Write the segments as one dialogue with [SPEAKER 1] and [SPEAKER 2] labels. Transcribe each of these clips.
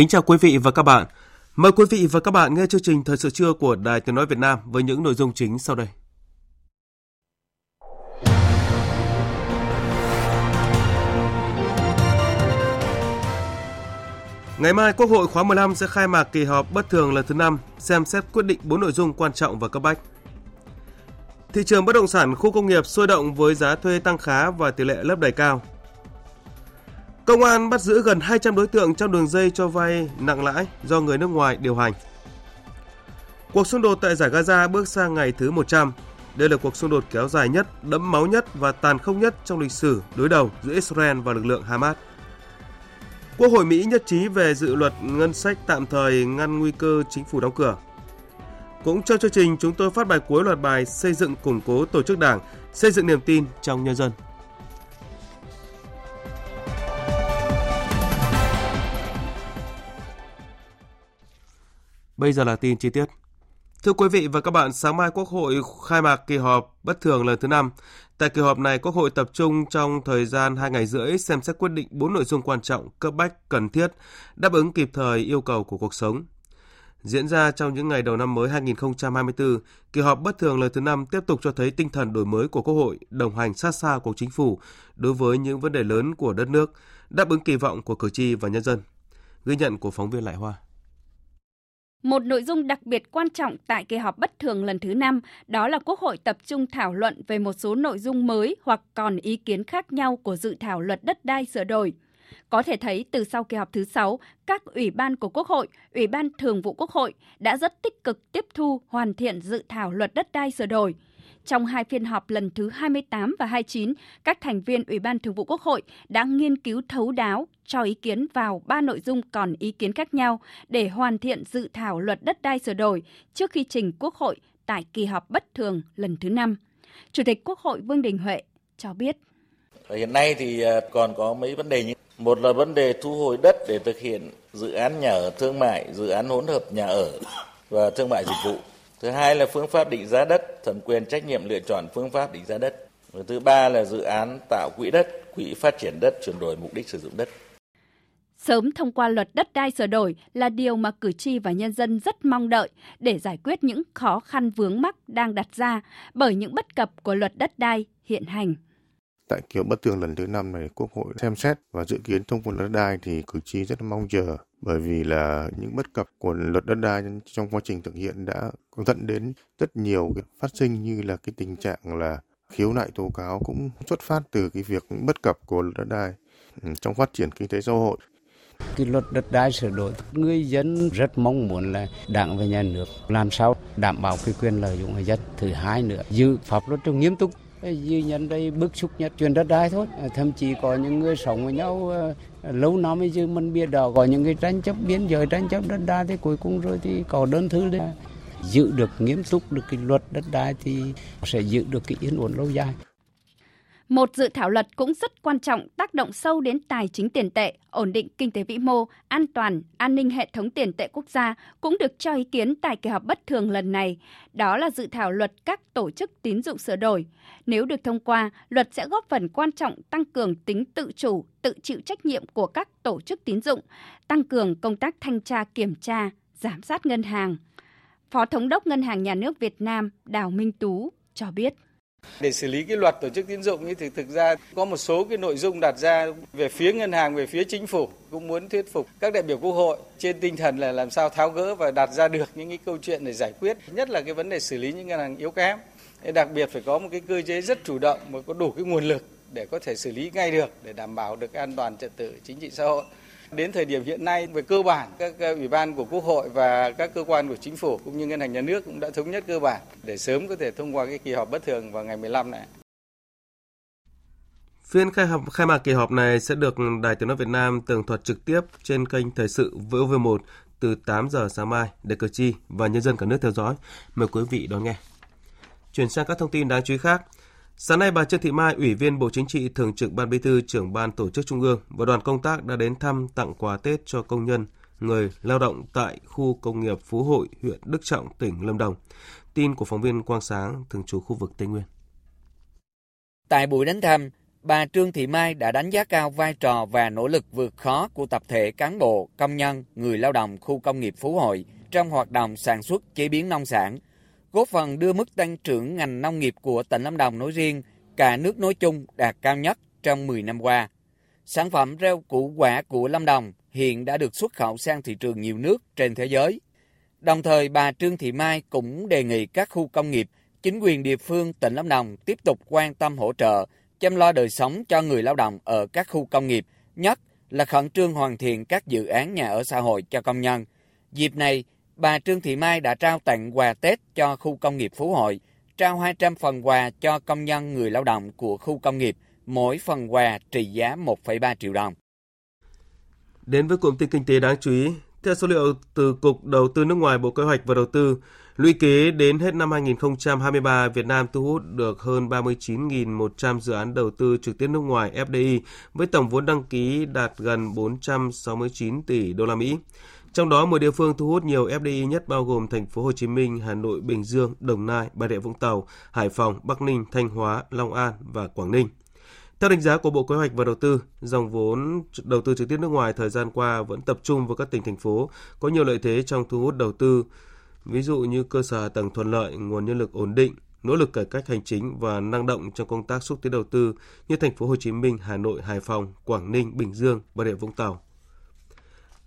[SPEAKER 1] Kính chào quý vị và các bạn. Mời quý vị và các bạn nghe chương trình Thời sự trưa của Đài Tiếng Nói Việt Nam với những nội dung chính sau đây. Ngày mai, Quốc hội khóa 15 sẽ khai mạc kỳ họp bất thường lần thứ 5, xem xét quyết định 4 nội dung quan trọng và cấp bách. Thị trường bất động sản khu công nghiệp sôi động với giá thuê tăng khá và tỷ lệ lấp đầy cao. Công an bắt giữ gần 200 đối tượng trong đường dây cho vay nặng lãi do người nước ngoài điều hành. Cuộc xung đột tại giải Gaza bước sang ngày thứ 100. Đây là cuộc xung đột kéo dài nhất, đẫm máu nhất và tàn khốc nhất trong lịch sử đối đầu giữa Israel và lực lượng Hamas. Quốc hội Mỹ nhất trí về dự luật ngân sách tạm thời ngăn nguy cơ chính phủ đóng cửa. Cũng trong chương trình, chúng tôi phát bài cuối loạt bài xây dựng củng cố tổ chức đảng, xây dựng niềm tin trong nhân dân. Bây giờ là tin chi tiết. Thưa quý vị và các bạn, sáng mai Quốc hội khai mạc kỳ họp bất thường lần thứ 5. Tại kỳ họp này, Quốc hội tập trung trong thời gian 2 ngày rưỡi xem xét quyết định 4 nội dung quan trọng, cấp bách, cần thiết, đáp ứng kịp thời yêu cầu của cuộc sống. Diễn ra trong những ngày đầu năm mới 2024, kỳ họp bất thường lần thứ 5 tiếp tục cho thấy tinh thần đổi mới của Quốc hội, đồng hành sát sao của chính phủ đối với những vấn đề lớn của đất nước, đáp ứng kỳ vọng của cử tri và nhân dân. Ghi nhận của phóng viên Lại Hoa.
[SPEAKER 2] Một nội dung đặc biệt quan trọng tại kỳ họp bất thường lần thứ 5 đó là Quốc hội tập trung thảo luận về một số nội dung mới hoặc còn ý kiến khác nhau của dự thảo luật đất đai sửa đổi. Có thể thấy từ sau kỳ họp thứ 6, các ủy ban của Quốc hội, Ủy ban Thường vụ Quốc hội đã rất tích cực tiếp thu hoàn thiện dự thảo luật đất đai sửa đổi – trong hai phiên họp lần thứ 28 và 29, các thành viên Ủy ban Thường vụ Quốc hội đã nghiên cứu thấu đáo, cho ý kiến vào ba nội dung còn ý kiến khác nhau để hoàn thiện dự thảo luật đất đai sửa đổi trước khi trình Quốc hội tại kỳ họp bất thường lần thứ 5. Chủ tịch Quốc hội Vương Đình Huệ cho biết.
[SPEAKER 3] Hiện nay thì à, còn có mấy vấn đề như một là vấn đề thu hồi đất để thực hiện dự án nhà ở thương mại, dự án hỗn hợp nhà ở và thương mại dịch vụ. Thứ hai là phương pháp định giá đất, thẩm quyền trách nhiệm lựa chọn phương pháp định giá đất. Và thứ ba là dự án tạo quỹ đất, quỹ phát triển đất chuyển đổi mục đích sử dụng đất.
[SPEAKER 2] Sớm thông qua luật đất đai sửa đổi là điều mà cử tri và nhân dân rất mong đợi để giải quyết những khó khăn vướng mắc đang đặt ra bởi những bất cập của luật đất đai hiện hành.
[SPEAKER 4] Tại kiểu bất thường lần thứ năm này, Quốc hội xem xét và dự kiến thông qua luật đất đai thì cử tri rất mong chờ. Bởi vì là những bất cập của luật đất đai trong quá trình thực hiện đã dẫn đến rất nhiều cái phát sinh như là cái tình trạng là khiếu nại tố cáo cũng xuất phát từ cái việc bất cập của luật đất đai ừ, trong phát triển kinh tế xã hội.
[SPEAKER 5] Cái luật đất đai sửa đổi người dân rất mong muốn là đảng và nhà nước làm sao đảm bảo cái quyền lợi dụng người dân. Thứ hai nữa giữ pháp luật trong nghiêm túc dư nhận đây bức xúc nhất, chuyện đất đai thôi. À, thậm chí có những người sống với nhau à, lâu năm bây giờ mình biết đó, có những cái tranh chấp biên giới, tranh chấp đất đai, thì cuối cùng rồi thì có đơn thư đấy. Giữ được, nghiêm túc được cái luật đất đai thì sẽ giữ được cái yên ổn lâu dài
[SPEAKER 2] một dự thảo luật cũng rất quan trọng tác động sâu đến tài chính tiền tệ, ổn định kinh tế vĩ mô, an toàn, an ninh hệ thống tiền tệ quốc gia cũng được cho ý kiến tại kỳ họp bất thường lần này. Đó là dự thảo luật các tổ chức tín dụng sửa đổi. Nếu được thông qua, luật sẽ góp phần quan trọng tăng cường tính tự chủ, tự chịu trách nhiệm của các tổ chức tín dụng, tăng cường công tác thanh tra kiểm tra, giám sát ngân hàng. Phó Thống đốc Ngân hàng Nhà nước Việt Nam Đào Minh Tú cho biết.
[SPEAKER 6] Để xử lý cái luật tổ chức tín dụng thì thực ra có một số cái nội dung đặt ra về phía ngân hàng, về phía chính phủ cũng muốn thuyết phục các đại biểu quốc hội trên tinh thần là làm sao tháo gỡ và đặt ra được những cái câu chuyện để giải quyết, nhất là cái vấn đề xử lý những ngân hàng yếu kém. Đặc biệt phải có một cái cơ chế rất chủ động mà có đủ cái nguồn lực để có thể xử lý ngay được để đảm bảo được an toàn trật tự chính trị xã hội. Đến thời điểm hiện nay về cơ bản các ủy ban của Quốc hội và các cơ quan của chính phủ cũng như ngân hàng nhà nước cũng đã thống nhất cơ bản để sớm có thể thông qua cái kỳ họp bất thường vào ngày 15 này.
[SPEAKER 1] Phiên khai, họp, khai mạc kỳ họp này sẽ được Đài Tiếng Nói Việt Nam tường thuật trực tiếp trên kênh Thời sự VOV1 từ 8 giờ sáng mai để cử tri và nhân dân cả nước theo dõi. Mời quý vị đón nghe. Chuyển sang các thông tin đáng chú ý khác. Sáng nay, bà Trương Thị Mai, Ủy viên Bộ Chính trị, Thường trực Ban Bí thư, trưởng Ban Tổ chức Trung ương và đoàn công tác đã đến thăm tặng quà Tết cho công nhân, người lao động tại khu công nghiệp Phú Hội, huyện Đức Trọng, tỉnh Lâm Đồng. Tin của phóng viên Quang Sáng, thường trú khu vực Tây Nguyên.
[SPEAKER 7] Tại buổi đến thăm, bà Trương Thị Mai đã đánh giá cao vai trò và nỗ lực vượt khó của tập thể cán bộ, công nhân, người lao động khu công nghiệp Phú Hội trong hoạt động sản xuất chế biến nông sản, góp phần đưa mức tăng trưởng ngành nông nghiệp của tỉnh Lâm Đồng nói riêng, cả nước nói chung đạt cao nhất trong 10 năm qua. Sản phẩm rau củ quả của Lâm Đồng hiện đã được xuất khẩu sang thị trường nhiều nước trên thế giới. Đồng thời, bà Trương Thị Mai cũng đề nghị các khu công nghiệp, chính quyền địa phương tỉnh Lâm Đồng tiếp tục quan tâm hỗ trợ chăm lo đời sống cho người lao động ở các khu công nghiệp, nhất là khẩn trương hoàn thiện các dự án nhà ở xã hội cho công nhân. Dịp này, bà Trương Thị Mai đã trao tặng quà Tết cho khu công nghiệp Phú Hội, trao 200 phần quà cho công nhân người lao động của khu công nghiệp, mỗi phần quà trị giá 1,3 triệu đồng.
[SPEAKER 1] Đến với cụm tin kinh tế đáng chú ý, theo số liệu từ Cục Đầu tư nước ngoài Bộ Kế hoạch và Đầu tư, Lũy kế đến hết năm 2023, Việt Nam thu hút được hơn 39.100 dự án đầu tư trực tiếp nước ngoài FDI với tổng vốn đăng ký đạt gần 469 tỷ đô la Mỹ. Trong đó 10 địa phương thu hút nhiều FDI nhất bao gồm thành phố Hồ Chí Minh, Hà Nội, Bình Dương, Đồng Nai, Bà Rịa Vũng Tàu, Hải Phòng, Bắc Ninh, Thanh Hóa, Long An và Quảng Ninh. Theo đánh giá của Bộ Kế hoạch và Đầu tư, dòng vốn đầu tư trực tiếp nước ngoài thời gian qua vẫn tập trung vào các tỉnh thành phố có nhiều lợi thế trong thu hút đầu tư, ví dụ như cơ sở tầng thuận lợi, nguồn nhân lực ổn định, nỗ lực cải cách hành chính và năng động trong công tác xúc tiến đầu tư như thành phố Hồ Chí Minh, Hà Nội, Hải Phòng, Quảng Ninh, Bình Dương, Bà Rịa Vũng Tàu.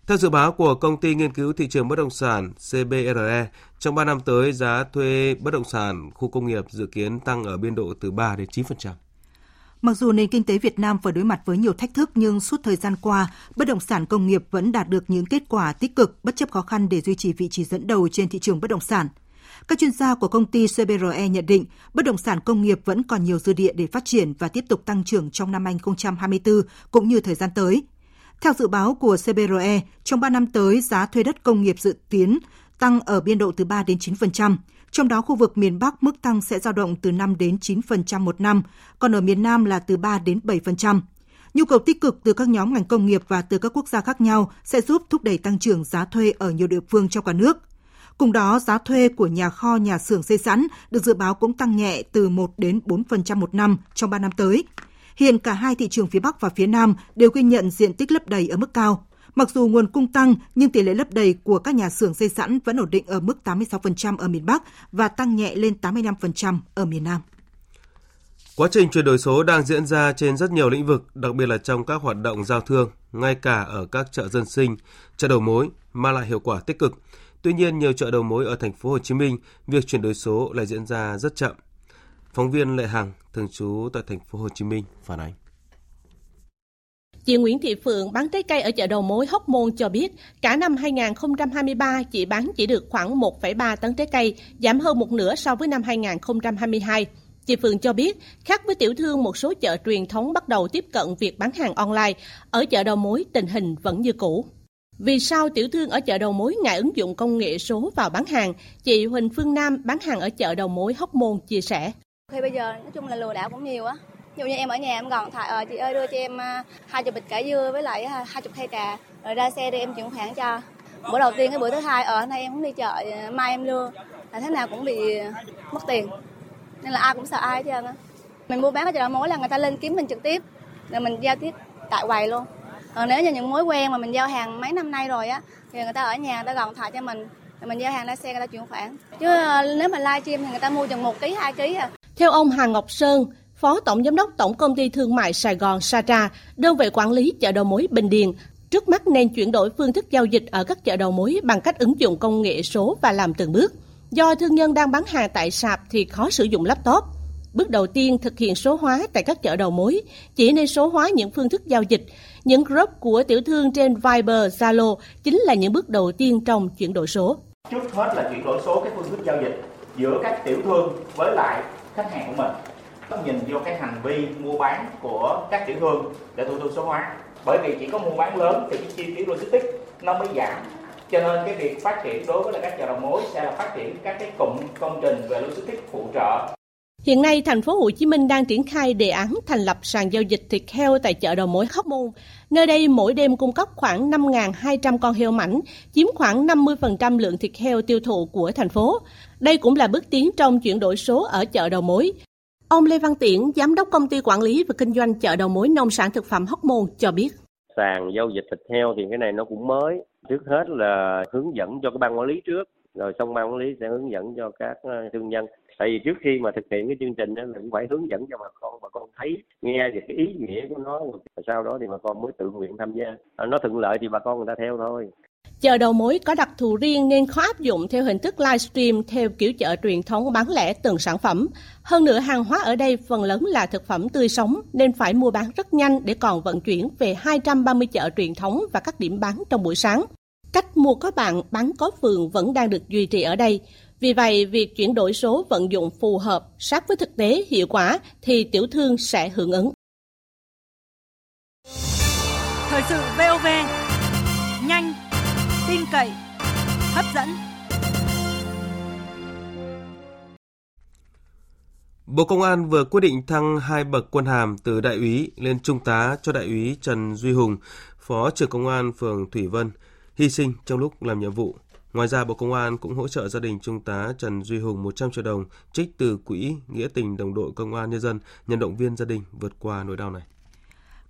[SPEAKER 1] Theo dự báo của công ty nghiên cứu thị trường bất động sản CBRE, trong 3 năm tới giá thuê bất động sản khu công nghiệp dự kiến tăng ở biên độ từ 3 đến 9%.
[SPEAKER 8] Mặc dù nền kinh tế Việt Nam phải đối mặt với nhiều thách thức nhưng suốt thời gian qua, bất động sản công nghiệp vẫn đạt được những kết quả tích cực bất chấp khó khăn để duy trì vị trí dẫn đầu trên thị trường bất động sản. Các chuyên gia của công ty CBRE nhận định bất động sản công nghiệp vẫn còn nhiều dư địa để phát triển và tiếp tục tăng trưởng trong năm 2024 cũng như thời gian tới. Theo dự báo của CBRE, trong 3 năm tới, giá thuê đất công nghiệp dự kiến tăng ở biên độ từ 3 đến 9%, trong đó khu vực miền Bắc mức tăng sẽ dao động từ 5 đến 9% một năm, còn ở miền Nam là từ 3 đến 7%. Nhu cầu tích cực từ các nhóm ngành công nghiệp và từ các quốc gia khác nhau sẽ giúp thúc đẩy tăng trưởng giá thuê ở nhiều địa phương trong cả nước. Cùng đó, giá thuê của nhà kho, nhà xưởng xây sẵn được dự báo cũng tăng nhẹ từ 1 đến 4% một năm trong 3 năm tới. Hiện cả hai thị trường phía Bắc và phía Nam đều ghi nhận diện tích lấp đầy ở mức cao. Mặc dù nguồn cung tăng, nhưng tỷ lệ lấp đầy của các nhà xưởng xây sẵn vẫn ổn định ở mức 86% ở miền Bắc và tăng nhẹ lên 85% ở miền Nam.
[SPEAKER 1] Quá trình chuyển đổi số đang diễn ra trên rất nhiều lĩnh vực, đặc biệt là trong các hoạt động giao thương, ngay cả ở các chợ dân sinh, chợ đầu mối, mang lại hiệu quả tích cực. Tuy nhiên, nhiều chợ đầu mối ở thành phố Hồ Chí Minh, việc chuyển đổi số lại diễn ra rất chậm. Phóng viên Lệ Hằng, thường trú tại thành phố Hồ Chí Minh phản ánh.
[SPEAKER 9] Chị Nguyễn Thị Phượng bán trái cây ở chợ đầu mối Hóc Môn cho biết, cả năm 2023 chị bán chỉ được khoảng 1,3 tấn trái cây, giảm hơn một nửa so với năm 2022. Chị Phượng cho biết, khác với tiểu thương một số chợ truyền thống bắt đầu tiếp cận việc bán hàng online, ở chợ đầu mối tình hình vẫn như cũ. Vì sao tiểu thương ở chợ đầu mối ngại ứng dụng công nghệ số vào bán hàng? Chị Huỳnh Phương Nam bán hàng ở chợ đầu mối Hóc Môn chia sẻ.
[SPEAKER 10] Khi bây giờ nói chung là lừa đảo cũng nhiều á, Ví dụ như em ở nhà em gọi thoại ờ, chị ơi đưa cho em ờ, hai chục bịch cải dưa với lại ờ, hai chục cây cà rồi ra xe đi em chuyển khoản cho. Bữa đầu tiên cái bữa thứ hai ở nay em cũng đi chợ mai em lưa là thế nào cũng bị mất tiền. Nên là ai cũng sợ ai hết trơn á. Mình mua bán ở chợ đầu mối là người ta lên kiếm mình trực tiếp rồi mình giao tiếp tại quầy luôn. Còn nếu như những mối quen mà mình giao hàng mấy năm nay rồi á thì người ta ở nhà người ta gọn thoại cho mình mình giao hàng ra xe người ta chuyển khoản chứ ờ, nếu mà livestream thì người ta mua chừng một ký hai ký à
[SPEAKER 9] theo ông Hà Ngọc Sơn Phó Tổng Giám đốc Tổng Công ty Thương mại Sài Gòn Satra, đơn vị quản lý chợ đầu mối Bình Điền, trước mắt nên chuyển đổi phương thức giao dịch ở các chợ đầu mối bằng cách ứng dụng công nghệ số và làm từng bước. Do thương nhân đang bán hàng tại sạp thì khó sử dụng laptop. Bước đầu tiên thực hiện số hóa tại các chợ đầu mối, chỉ nên số hóa những phương thức giao dịch. Những group của tiểu thương trên Viber, Zalo chính là những bước đầu tiên trong chuyển đổi số.
[SPEAKER 11] Trước hết là chuyển đổi số, cái phương thức giao dịch giữa các tiểu thương với lại khách hàng của mình. Nhìn vô cái hành vi mua bán của các tiểu thương để thủ tục số hóa. Bởi vì chỉ có mua bán lớn thì cái chi phí logistics nó mới giảm cho nên cái việc phát triển đối với là các chợ đầu mối sẽ là phát triển các cái cụm công trình về logistics phụ trợ
[SPEAKER 9] Hiện nay, thành phố Hồ Chí Minh đang triển khai đề án thành lập sàn giao dịch thịt heo tại chợ đầu mối Hóc Môn. Nơi đây mỗi đêm cung cấp khoảng 5.200 con heo mảnh, chiếm khoảng 50% lượng thịt heo tiêu thụ của thành phố. Đây cũng là bước tiến trong chuyển đổi số ở chợ đầu mối. Ông Lê Văn Tiễn, Giám đốc Công ty Quản lý và Kinh doanh chợ đầu mối nông sản thực phẩm Hóc Môn cho biết.
[SPEAKER 12] Sàn giao dịch thịt heo thì cái này nó cũng mới. Trước hết là hướng dẫn cho cái ban quản lý trước, rồi xong ban quản lý sẽ hướng dẫn cho các ờ, thương nhân tại vì trước khi mà thực hiện cái chương trình đó là cũng phải hướng dẫn cho bà con bà con thấy, nghe về cái ý nghĩa của nó sau đó thì bà con mới tự nguyện tham gia ờ, nó thuận lợi thì bà con người ta theo thôi
[SPEAKER 9] Chợ đầu mối có đặc thù riêng nên khó áp dụng theo hình thức livestream theo kiểu chợ truyền thống bán lẻ từng sản phẩm. Hơn nữa, hàng hóa ở đây phần lớn là thực phẩm tươi sống nên phải mua bán rất nhanh để còn vận chuyển về 230 chợ truyền thống và các điểm bán trong buổi sáng. Cách mua có bạn, bán có phường vẫn đang được duy trì ở đây. Vì vậy, việc chuyển đổi số vận dụng phù hợp, sát với thực tế, hiệu quả thì tiểu thương sẽ hưởng ứng.
[SPEAKER 13] Thời sự VOV, nhanh, tin cậy, hấp dẫn.
[SPEAKER 1] Bộ Công an vừa quyết định thăng hai bậc quân hàm từ đại úy lên trung tá cho đại úy Trần Duy Hùng, phó trưởng công an phường Thủy Vân, hy sinh trong lúc làm nhiệm vụ. Ngoài ra, Bộ Công an cũng hỗ trợ gia đình Trung tá Trần Duy Hùng 100 triệu đồng trích từ Quỹ Nghĩa tình Đồng đội Công an Nhân dân nhằm động viên gia đình vượt qua nỗi đau này.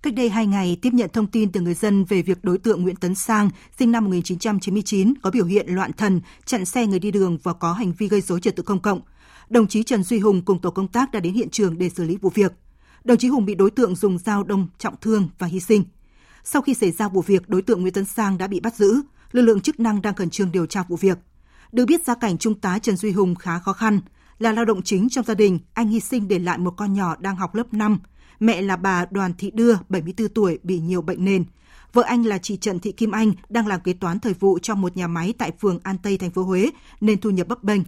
[SPEAKER 8] Cách đây 2 ngày, tiếp nhận thông tin từ người dân về việc đối tượng Nguyễn Tấn Sang, sinh năm 1999, có biểu hiện loạn thần, chặn xe người đi đường và có hành vi gây dối trật tự công cộng. Đồng chí Trần Duy Hùng cùng tổ công tác đã đến hiện trường để xử lý vụ việc. Đồng chí Hùng bị đối tượng dùng dao đâm trọng thương và hy sinh. Sau khi xảy ra vụ việc, đối tượng Nguyễn Tấn Sang đã bị bắt giữ lực lượng chức năng đang khẩn trương điều tra vụ việc. Được biết gia cảnh Trung tá Trần Duy Hùng khá khó khăn, là lao động chính trong gia đình, anh hy sinh để lại một con nhỏ đang học lớp 5. Mẹ là bà Đoàn Thị Đưa, 74 tuổi, bị nhiều bệnh nền. Vợ anh là chị Trần Thị Kim Anh đang làm kế toán thời vụ cho một nhà máy tại phường An Tây, thành phố Huế nên thu nhập bấp bênh.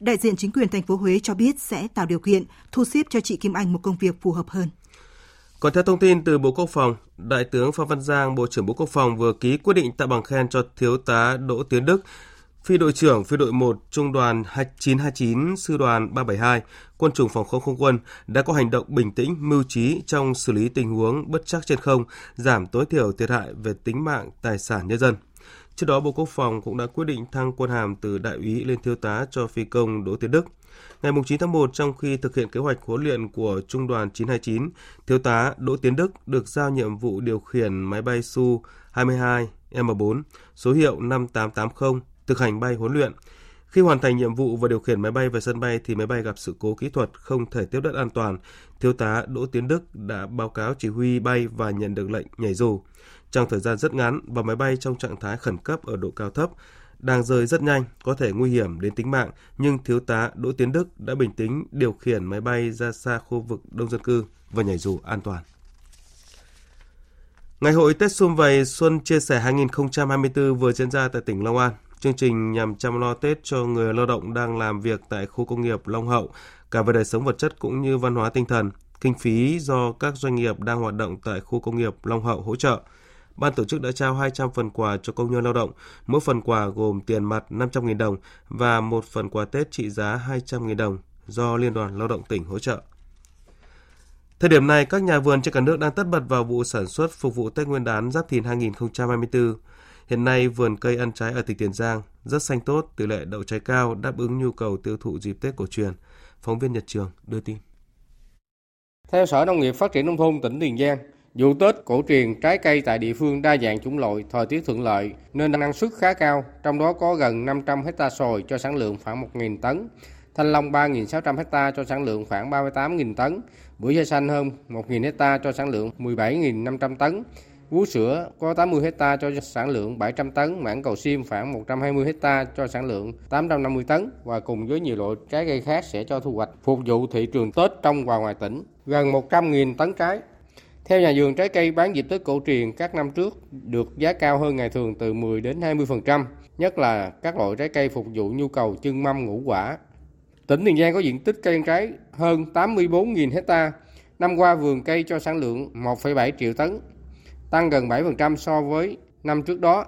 [SPEAKER 8] Đại diện chính quyền thành phố Huế cho biết sẽ tạo điều kiện thu xếp cho chị Kim Anh một công việc phù hợp hơn.
[SPEAKER 1] Còn theo thông tin từ Bộ Quốc phòng, Đại tướng Phan Văn Giang, Bộ trưởng Bộ Quốc phòng vừa ký quyết định tặng bằng khen cho Thiếu tá Đỗ Tiến Đức, phi đội trưởng phi đội 1 Trung đoàn 929 Sư đoàn 372 Quân chủng phòng không không quân đã có hành động bình tĩnh, mưu trí trong xử lý tình huống bất chắc trên không, giảm tối thiểu thiệt hại về tính mạng, tài sản nhân dân. Trước đó, Bộ Quốc phòng cũng đã quyết định thăng quân hàm từ đại úy lên thiếu tá cho phi công Đỗ Tiến Đức. Ngày 9 tháng 1, trong khi thực hiện kế hoạch huấn luyện của Trung đoàn 929, Thiếu tá Đỗ Tiến Đức được giao nhiệm vụ điều khiển máy bay Su-22 M4 số hiệu 5880 thực hành bay huấn luyện. Khi hoàn thành nhiệm vụ và điều khiển máy bay về sân bay thì máy bay gặp sự cố kỹ thuật không thể tiếp đất an toàn. Thiếu tá Đỗ Tiến Đức đã báo cáo chỉ huy bay và nhận được lệnh nhảy dù. Trong thời gian rất ngắn và máy bay trong trạng thái khẩn cấp ở độ cao thấp, đang rơi rất nhanh, có thể nguy hiểm đến tính mạng, nhưng thiếu tá Đỗ Tiến Đức đã bình tĩnh điều khiển máy bay ra xa khu vực đông dân cư và nhảy dù an toàn. Ngày hội Tết Xuân Vầy Xuân Chia sẻ 2024 vừa diễn ra tại tỉnh Long An. Chương trình nhằm chăm lo Tết cho người lao động đang làm việc tại khu công nghiệp Long Hậu, cả về đời sống vật chất cũng như văn hóa tinh thần. Kinh phí do các doanh nghiệp đang hoạt động tại khu công nghiệp Long Hậu hỗ trợ – ban tổ chức đã trao 200 phần quà cho công nhân lao động, mỗi phần quà gồm tiền mặt 500.000 đồng và một phần quà Tết trị giá 200.000 đồng do Liên đoàn Lao động tỉnh hỗ trợ. Thời điểm này, các nhà vườn trên cả nước đang tất bật vào vụ sản xuất phục vụ Tết Nguyên đán Giáp Thìn 2024. Hiện nay, vườn cây ăn trái ở tỉnh Tiền Giang rất xanh tốt, tỷ lệ đậu trái cao, đáp ứng nhu cầu tiêu thụ dịp Tết cổ truyền. Phóng viên Nhật Trường đưa tin.
[SPEAKER 14] Theo Sở Nông nghiệp Phát triển Nông thôn tỉnh Tiền Giang, Vụ Tết cổ truyền trái cây tại địa phương đa dạng chủng loại, thời tiết thuận lợi nên năng suất khá cao, trong đó có gần 500 hecta sồi cho sản lượng khoảng 1.000 tấn, thanh long 3.600 hecta cho sản lượng khoảng 38.000 tấn, bưởi da xanh hơn 1.000 hecta cho sản lượng 17.500 tấn, Vú sữa có 80 hecta cho sản lượng 700 tấn, mảng cầu sim khoảng 120 hecta cho sản lượng 850 tấn và cùng với nhiều loại trái cây khác sẽ cho thu hoạch phục vụ thị trường Tết trong và ngoài tỉnh, gần 100.000 tấn trái. Theo nhà vườn trái cây bán dịp Tết cổ truyền các năm trước được giá cao hơn ngày thường từ 10 đến 20%, nhất là các loại trái cây phục vụ nhu cầu chân mâm ngũ quả. Tỉnh Tiền Giang có diện tích cây ăn trái hơn 84.000 hecta. Năm qua vườn cây cho sản lượng 1,7 triệu tấn, tăng gần 7% so với năm trước đó.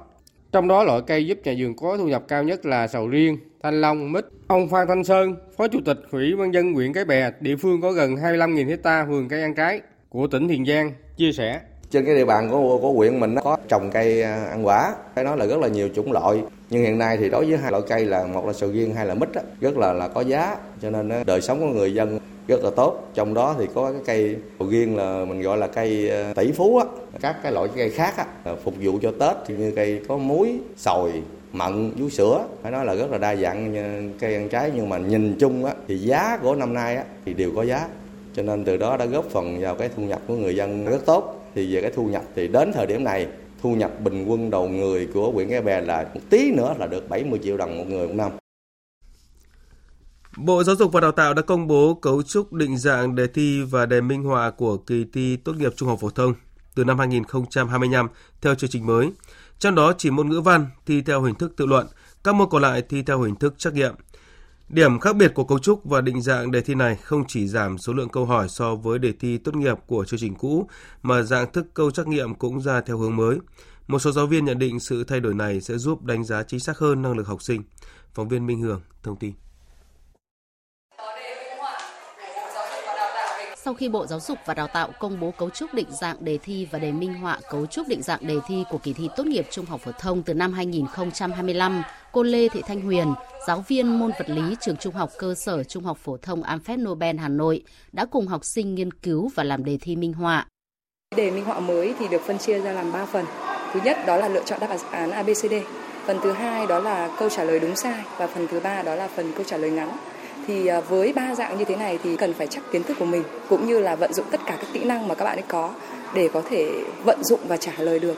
[SPEAKER 14] Trong đó loại cây giúp nhà vườn có thu nhập cao nhất là sầu riêng, thanh long, mít. Ông Phan Thanh Sơn, Phó Chủ tịch Ủy ban dân huyện Cái Bè, địa phương có gần 25.000 hecta vườn cây ăn trái của tỉnh Tiền Giang chia sẻ.
[SPEAKER 15] Trên cái địa bàn của của huyện mình nó có trồng cây à, ăn quả. Phải nói là rất là nhiều chủng loại. Nhưng hiện nay thì đối với hai loại cây là một là sầu riêng hai là mít đó, rất là là có giá. Cho nên à, đời sống của người dân rất là tốt. Trong đó thì có cái cây sầu riêng là mình gọi là cây à, tỷ phú á. Các cái loại cây khác á, phục vụ cho tết thì như cây có muối sồi mận vú sữa. Phải nói là rất là đa dạng cây ăn trái. Nhưng mà nhìn chung á, thì giá của năm nay á, thì đều có giá cho nên từ đó đã góp phần vào cái thu nhập của người dân rất tốt thì về cái thu nhập thì đến thời điểm này thu nhập bình quân đầu người của huyện Cái Bè là một tí nữa là được 70 triệu đồng một người một năm.
[SPEAKER 1] Bộ Giáo dục và Đào tạo đã công bố cấu trúc định dạng đề thi và đề minh họa của kỳ thi tốt nghiệp trung học phổ thông từ năm 2025 theo chương trình mới. Trong đó chỉ môn ngữ văn thi theo hình thức tự luận, các môn còn lại thi theo hình thức trắc nghiệm. Điểm khác biệt của cấu trúc và định dạng đề thi này không chỉ giảm số lượng câu hỏi so với đề thi tốt nghiệp của chương trình cũ, mà dạng thức câu trắc nghiệm cũng ra theo hướng mới. Một số giáo viên nhận định sự thay đổi này sẽ giúp đánh giá chính xác hơn năng lực học sinh. Phóng viên Minh Hường thông tin.
[SPEAKER 16] Sau khi Bộ Giáo dục và Đào tạo công bố cấu trúc định dạng đề thi và đề minh họa cấu trúc định dạng đề thi của kỳ thi tốt nghiệp trung học phổ thông từ năm 2025, cô Lê Thị Thanh Huyền, giáo viên môn vật lý trường trung học cơ sở trung học phổ thông Amphet Nobel Hà Nội đã cùng học sinh nghiên cứu và làm đề thi minh họa.
[SPEAKER 17] Đề minh họa mới thì được phân chia ra làm 3 phần. Thứ nhất đó là lựa chọn đáp án ABCD. Phần thứ hai đó là câu trả lời đúng sai và phần thứ ba đó là phần câu trả lời ngắn thì à, với ba dạng như thế này thì cần phải chắc kiến thức của mình cũng như là vận dụng tất cả các kỹ năng mà các bạn ấy có để có thể vận dụng và trả lời được.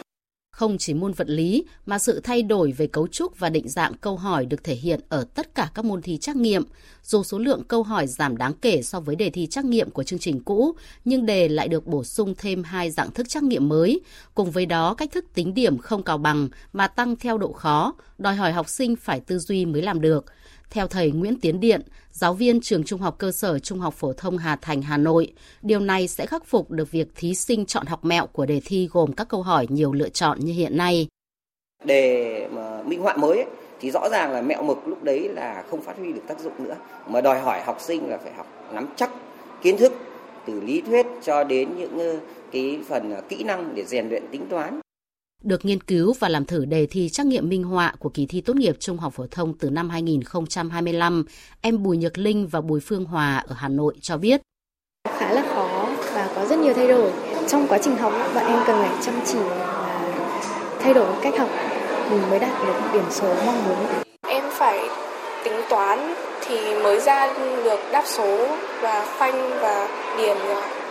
[SPEAKER 16] Không chỉ môn vật lý mà sự thay đổi về cấu trúc và định dạng câu hỏi được thể hiện ở tất cả các môn thi trắc nghiệm. Dù số lượng câu hỏi giảm đáng kể so với đề thi trắc nghiệm của chương trình cũ, nhưng đề lại được bổ sung thêm hai dạng thức trắc nghiệm mới. Cùng với đó, cách thức tính điểm không cào bằng mà tăng theo độ khó, đòi hỏi học sinh phải tư duy mới làm được. Theo thầy Nguyễn Tiến Điện, giáo viên trường Trung học cơ sở Trung học phổ thông Hà Thành, Hà Nội, điều này sẽ khắc phục được việc thí sinh chọn học mẹo của đề thi gồm các câu hỏi nhiều lựa chọn như hiện nay.
[SPEAKER 18] Đề mà minh họa mới ấy, thì rõ ràng là mẹo mực lúc đấy là không phát huy được tác dụng nữa, mà đòi hỏi học sinh là phải học nắm chắc kiến thức từ lý thuyết cho đến những ờ, cái phần ờ, kỹ năng để rèn luyện tính toán
[SPEAKER 16] được nghiên cứu và làm thử đề thi trắc nghiệm minh họa của kỳ thi tốt nghiệp trung học phổ thông từ năm 2025, em Bùi Nhật Linh và Bùi Phương Hòa ở Hà Nội cho biết.
[SPEAKER 19] Khá là khó và có rất nhiều thay đổi. Trong quá trình học, bọn em cần phải chăm chỉ và thay đổi cách học thì mới đạt được điểm số mong muốn.
[SPEAKER 20] Em phải tính toán thì mới ra được đáp số và khoanh và điền rồi.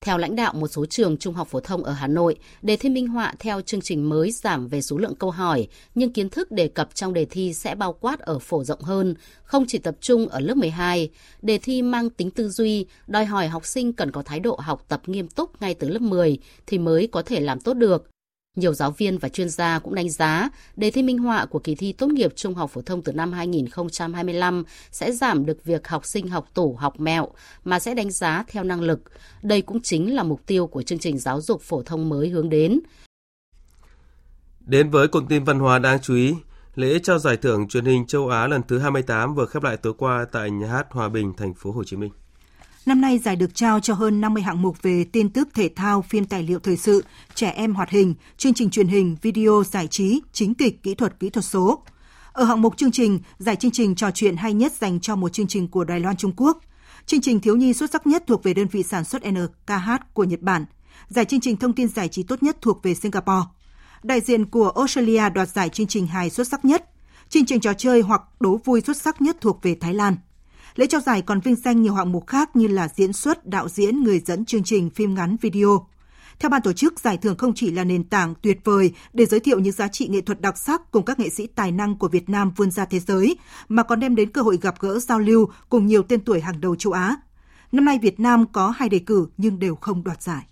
[SPEAKER 16] Theo lãnh đạo một số trường trung học phổ thông ở Hà Nội, đề thi minh họa theo chương trình mới giảm về số lượng câu hỏi, nhưng kiến thức đề cập trong đề thi sẽ bao quát ở phổ rộng hơn, không chỉ tập trung ở lớp 12. Đề thi mang tính tư duy, đòi hỏi học sinh cần có thái độ học tập nghiêm túc ngay từ lớp 10 thì mới có thể làm tốt được. Nhiều giáo viên và chuyên gia cũng đánh giá đề thi minh họa của kỳ thi tốt nghiệp trung học phổ thông từ năm 2025 sẽ giảm được việc học sinh học tủ học mẹo mà sẽ đánh giá theo năng lực. Đây cũng chính là mục tiêu của chương trình giáo dục phổ thông mới hướng đến.
[SPEAKER 1] Đến với cụm tin văn hóa đáng chú ý, lễ trao giải thưởng truyền hình châu Á lần thứ 28 vừa khép lại tối qua tại nhà hát Hòa Bình, thành phố Hồ Chí Minh.
[SPEAKER 8] Năm nay giải được trao cho hơn 50 hạng mục về tin tức thể thao, phim tài liệu thời sự, trẻ em hoạt hình, chương trình truyền hình, video giải trí, chính kịch, kỹ thuật, kỹ thuật số. Ở hạng mục chương trình, giải chương trình trò chuyện hay nhất dành cho một chương trình của Đài Loan Trung Quốc. Chương trình thiếu nhi xuất sắc nhất thuộc về đơn vị sản xuất NKH của Nhật Bản. Giải chương trình thông tin giải trí tốt nhất thuộc về Singapore. Đại diện của Australia đoạt giải chương trình hài xuất sắc nhất. Chương trình trò chơi hoặc đố vui xuất sắc nhất thuộc về Thái Lan. Lễ trao giải còn vinh danh nhiều hạng mục khác như là diễn xuất, đạo diễn, người dẫn chương trình phim ngắn video. Theo ban tổ chức, giải thưởng không chỉ là nền tảng tuyệt vời để giới thiệu những giá trị nghệ thuật đặc sắc cùng các nghệ sĩ tài năng của Việt Nam vươn ra thế giới, mà còn đem đến cơ hội gặp gỡ giao lưu cùng nhiều tên tuổi hàng đầu châu Á. Năm nay Việt Nam có hai đề cử nhưng đều không đoạt giải.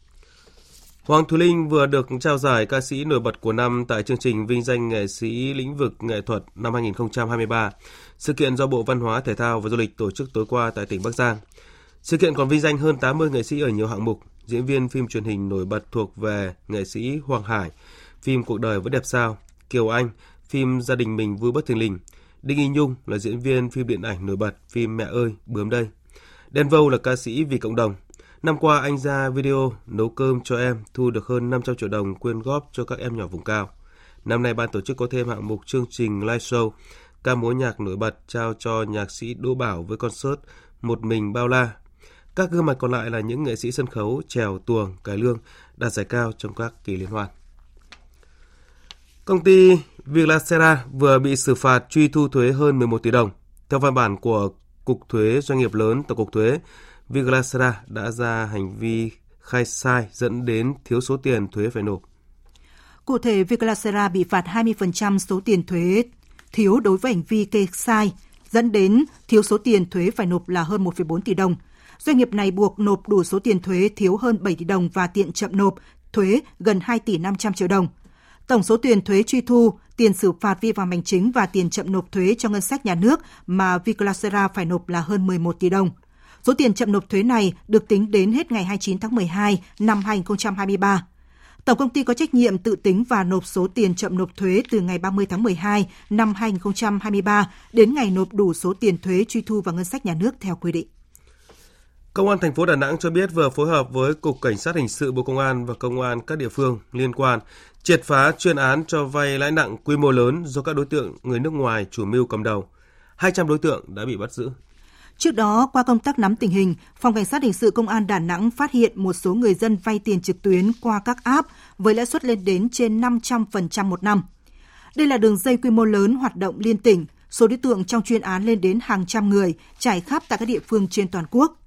[SPEAKER 1] Hoàng Thùy Linh vừa được trao giải ca sĩ nổi bật của năm tại chương trình vinh danh nghệ sĩ lĩnh vực nghệ thuật năm 2023. Sự kiện do Bộ Văn hóa, Thể thao và Du lịch tổ chức tối qua tại tỉnh Bắc Giang. Sự kiện còn vinh danh hơn 80 nghệ sĩ ở nhiều hạng mục, diễn viên phim truyền hình nổi bật thuộc về nghệ sĩ Hoàng Hải, phim Cuộc đời vẫn đẹp sao, Kiều Anh, phim Gia đình mình vui bất thình lình, Đinh Y Nhung là diễn viên phim điện ảnh nổi bật phim Mẹ ơi, bướm đây. Đen Vâu là ca sĩ vì cộng đồng, Năm qua anh ra video nấu cơm cho em thu được hơn 500 triệu đồng quyên góp cho các em nhỏ vùng cao. Năm nay ban tổ chức có thêm hạng mục chương trình live show ca múa nhạc nổi bật trao cho nhạc sĩ Đỗ Bảo với concert Một mình bao la. Các gương mặt còn lại là những nghệ sĩ sân khấu, trèo, tuồng, cải lương đạt giải cao trong các kỳ liên hoan. Công ty Viglacera vừa bị xử phạt truy thu thuế hơn 11 tỷ đồng. Theo văn bản của Cục Thuế Doanh nghiệp lớn Tổng cục Thuế, Viglasera đã ra hành vi khai sai dẫn đến thiếu số tiền thuế phải nộp.
[SPEAKER 8] Cụ thể, Viglasera bị phạt 20% số tiền thuế thiếu đối với hành vi kê sai, dẫn đến thiếu số tiền thuế phải nộp là hơn 1,4 tỷ đồng. Doanh nghiệp này buộc nộp đủ số tiền thuế thiếu hơn 7 tỷ đồng và tiện chậm nộp thuế gần 2 tỷ 500 triệu đồng. Tổng số tiền thuế truy thu, tiền xử phạt vi phạm hành chính và tiền chậm nộp thuế cho ngân sách nhà nước mà Viglasera phải nộp là hơn 11 tỷ đồng. Số tiền chậm nộp thuế này được tính đến hết ngày 29 tháng 12 năm 2023. Tổng công ty có trách nhiệm tự tính và nộp số tiền chậm nộp thuế từ ngày 30 tháng 12 năm 2023 đến ngày nộp đủ số tiền thuế truy thu vào ngân sách nhà nước theo quy định.
[SPEAKER 1] Công an thành phố Đà Nẵng cho biết vừa phối hợp với Cục Cảnh sát Hình sự Bộ Công an và Công an các địa phương liên quan triệt phá chuyên án cho vay lãi nặng quy mô lớn do các đối tượng người nước ngoài chủ mưu cầm đầu. 200 đối tượng đã bị bắt giữ.
[SPEAKER 8] Trước đó, qua công tác nắm tình hình, Phòng Cảnh sát Hình sự Công an Đà Nẵng phát hiện một số người dân vay tiền trực tuyến qua các app với lãi suất lên đến trên 500% một năm. Đây là đường dây quy mô lớn hoạt động liên tỉnh, số đối tượng trong chuyên án lên đến hàng trăm người, trải khắp tại các địa phương trên toàn quốc.